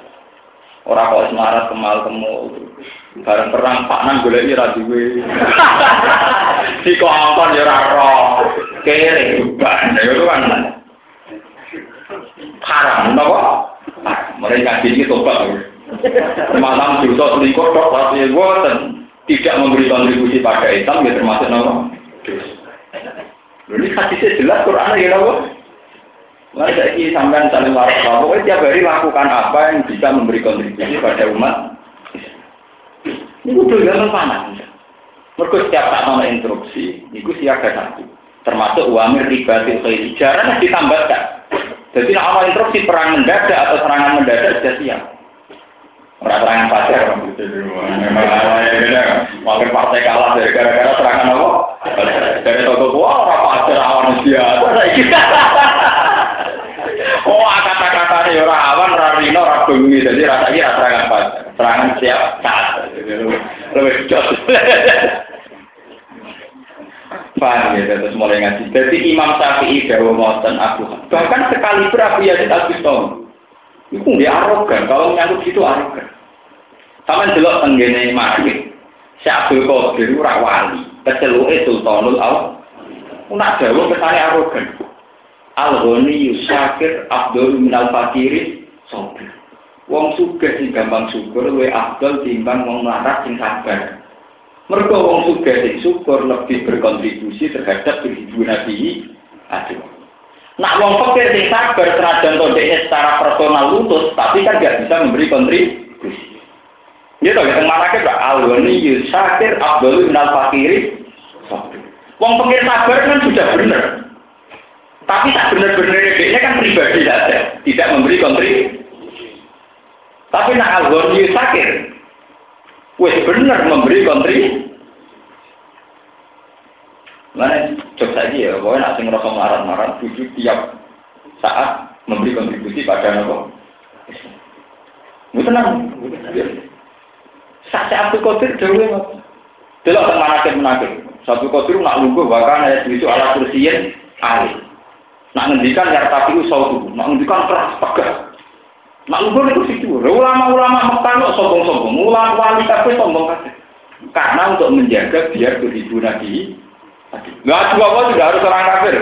Speaker 1: Orang kok semarat kemal kemul. Bareng perang Pak Nan golek ira duwe. Si kok ampun ya ora ro. Kere ban ya itu kan. Haram napa? Mereka ini tobat. Malam juta selingkuh tok pasti boten tidak memberi kontribusi pada Islam ya termasuk nama ini hadisnya jelas Quran ya apa? Mari saya sampai saling waras pokoknya tiap hari lakukan apa yang bisa memberi kontribusi pada umat. Ini udah gak panas. Mereka setiap saat mau instruksi, itu siaga satu. Termasuk wamir riba khairi. Jarang ditambahkan. Jadi awal instruksi perang mendadak atau serangan mendadak sudah siap. Orang serangan pacar. Mungkin partai kalah dari gara-gara serangan apa? Dari toko gua orang pacar awan saya Oh kata-kata ini orang awan, orang rino, orang bengi. Jadi rasanya serangan pacar. Serangan siap saat. Lebih jos. Paham ya, terus mulai ngaji. Jadi Imam Syafi'i Dawa Mawatan Abu Bahkan sekali berapi Yazid Al-Bistami. Itu dia arogan, kalau menyangkut gitu arogan. Sama jelok tenggene mati. Si Abdul Qadir ora wali, keceluke Sultanul Awal. Nak jawab kesane arogan. Al-Ghani yusakir Abdul minal fakiri sobir. Wong sugih sing gampang syukur luwe Abdul timbang wong melarat sing sabar. Mergo wong sugih sing syukur lebih berkontribusi terhadap kehidupan Nabi Aduh. Nak wong fakir sing sabar senajan tondeknya secara personal lutut, tapi kan gak bisa memberi kontribusi. Gitu ya, mana ke alwani yusakir abdul minal fakiri. Wong fakir sabar kan sudah benar. Tapi tak benar-benar dia kan pribadi saja, tidak memberi kontribusi. Tapi nak alwani yusakir, wes benar memberi kontribusi. Mana cok saja ya, pokoknya nak sing ngerasa marah-marah, tujuh tiap saat memberi kontribusi pada nopo. Itu tenang. Saksi Abdul Qadir dewe Delok teng manakib. Abdul Qadir nak lungguh bahkan ayat itu ala kursiyin ali. Nak ngendikan ya tapi sautu, nak ngendikan keras tegas. Nak lungguh itu situ. Ulama-ulama Mekah sombong-sombong, ulama wali kabeh sombong kabeh. Karena untuk menjaga biar beribu Nabi Nggak juga apa juga harus orang kafir.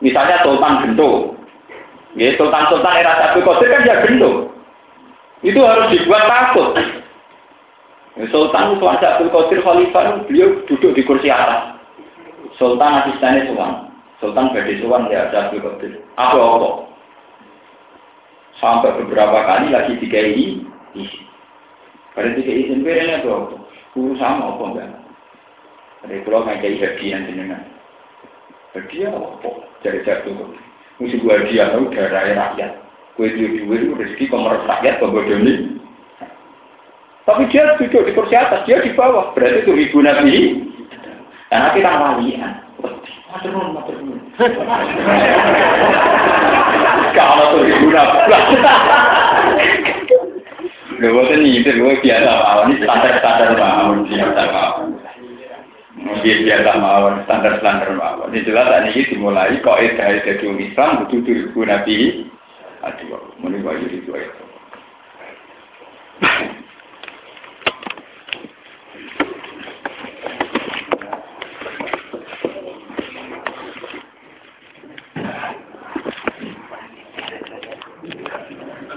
Speaker 1: Misalnya Sultan Gento. Ya, Sultan-Sultan era Qadir kan ya Gento. Itu harus dibuat takut. Sultan Sultan Abdul Qadir Khalifah beliau duduk di kursi atas. Sultan asistennya Sultan. Sultan Badi Sultan ya Abdul Qadir. Apa apa? Sampai beberapa kali lagi dikai isi. Pada dikai izin berenya apa? Guru sama apa enggak? Ada pulau nggak jadi hadiah jenengan. Hadiah apa? Jadi jatuh. Musuh gua hadiah tahu darah rakyat. Kue duit duit itu rezeki pemerintah rakyat pembodoni. Tapi dia duduk di kursi atas, dia di bawah. Berarti itu ibu nabi. Karena kita walian.
Speaker 2: Matur nuwun, matur nuwun.
Speaker 1: Kalau tuh guna Lho boten nyindir gue biasa ini standar-standar mawon biasa mawon. Mungkin biasa mawon, standar-standar mawon. Ini jelas saat ini dimulai kok edah jadi umat Islam butuh diriku Nabi. Aduh, mending wajib itu ya.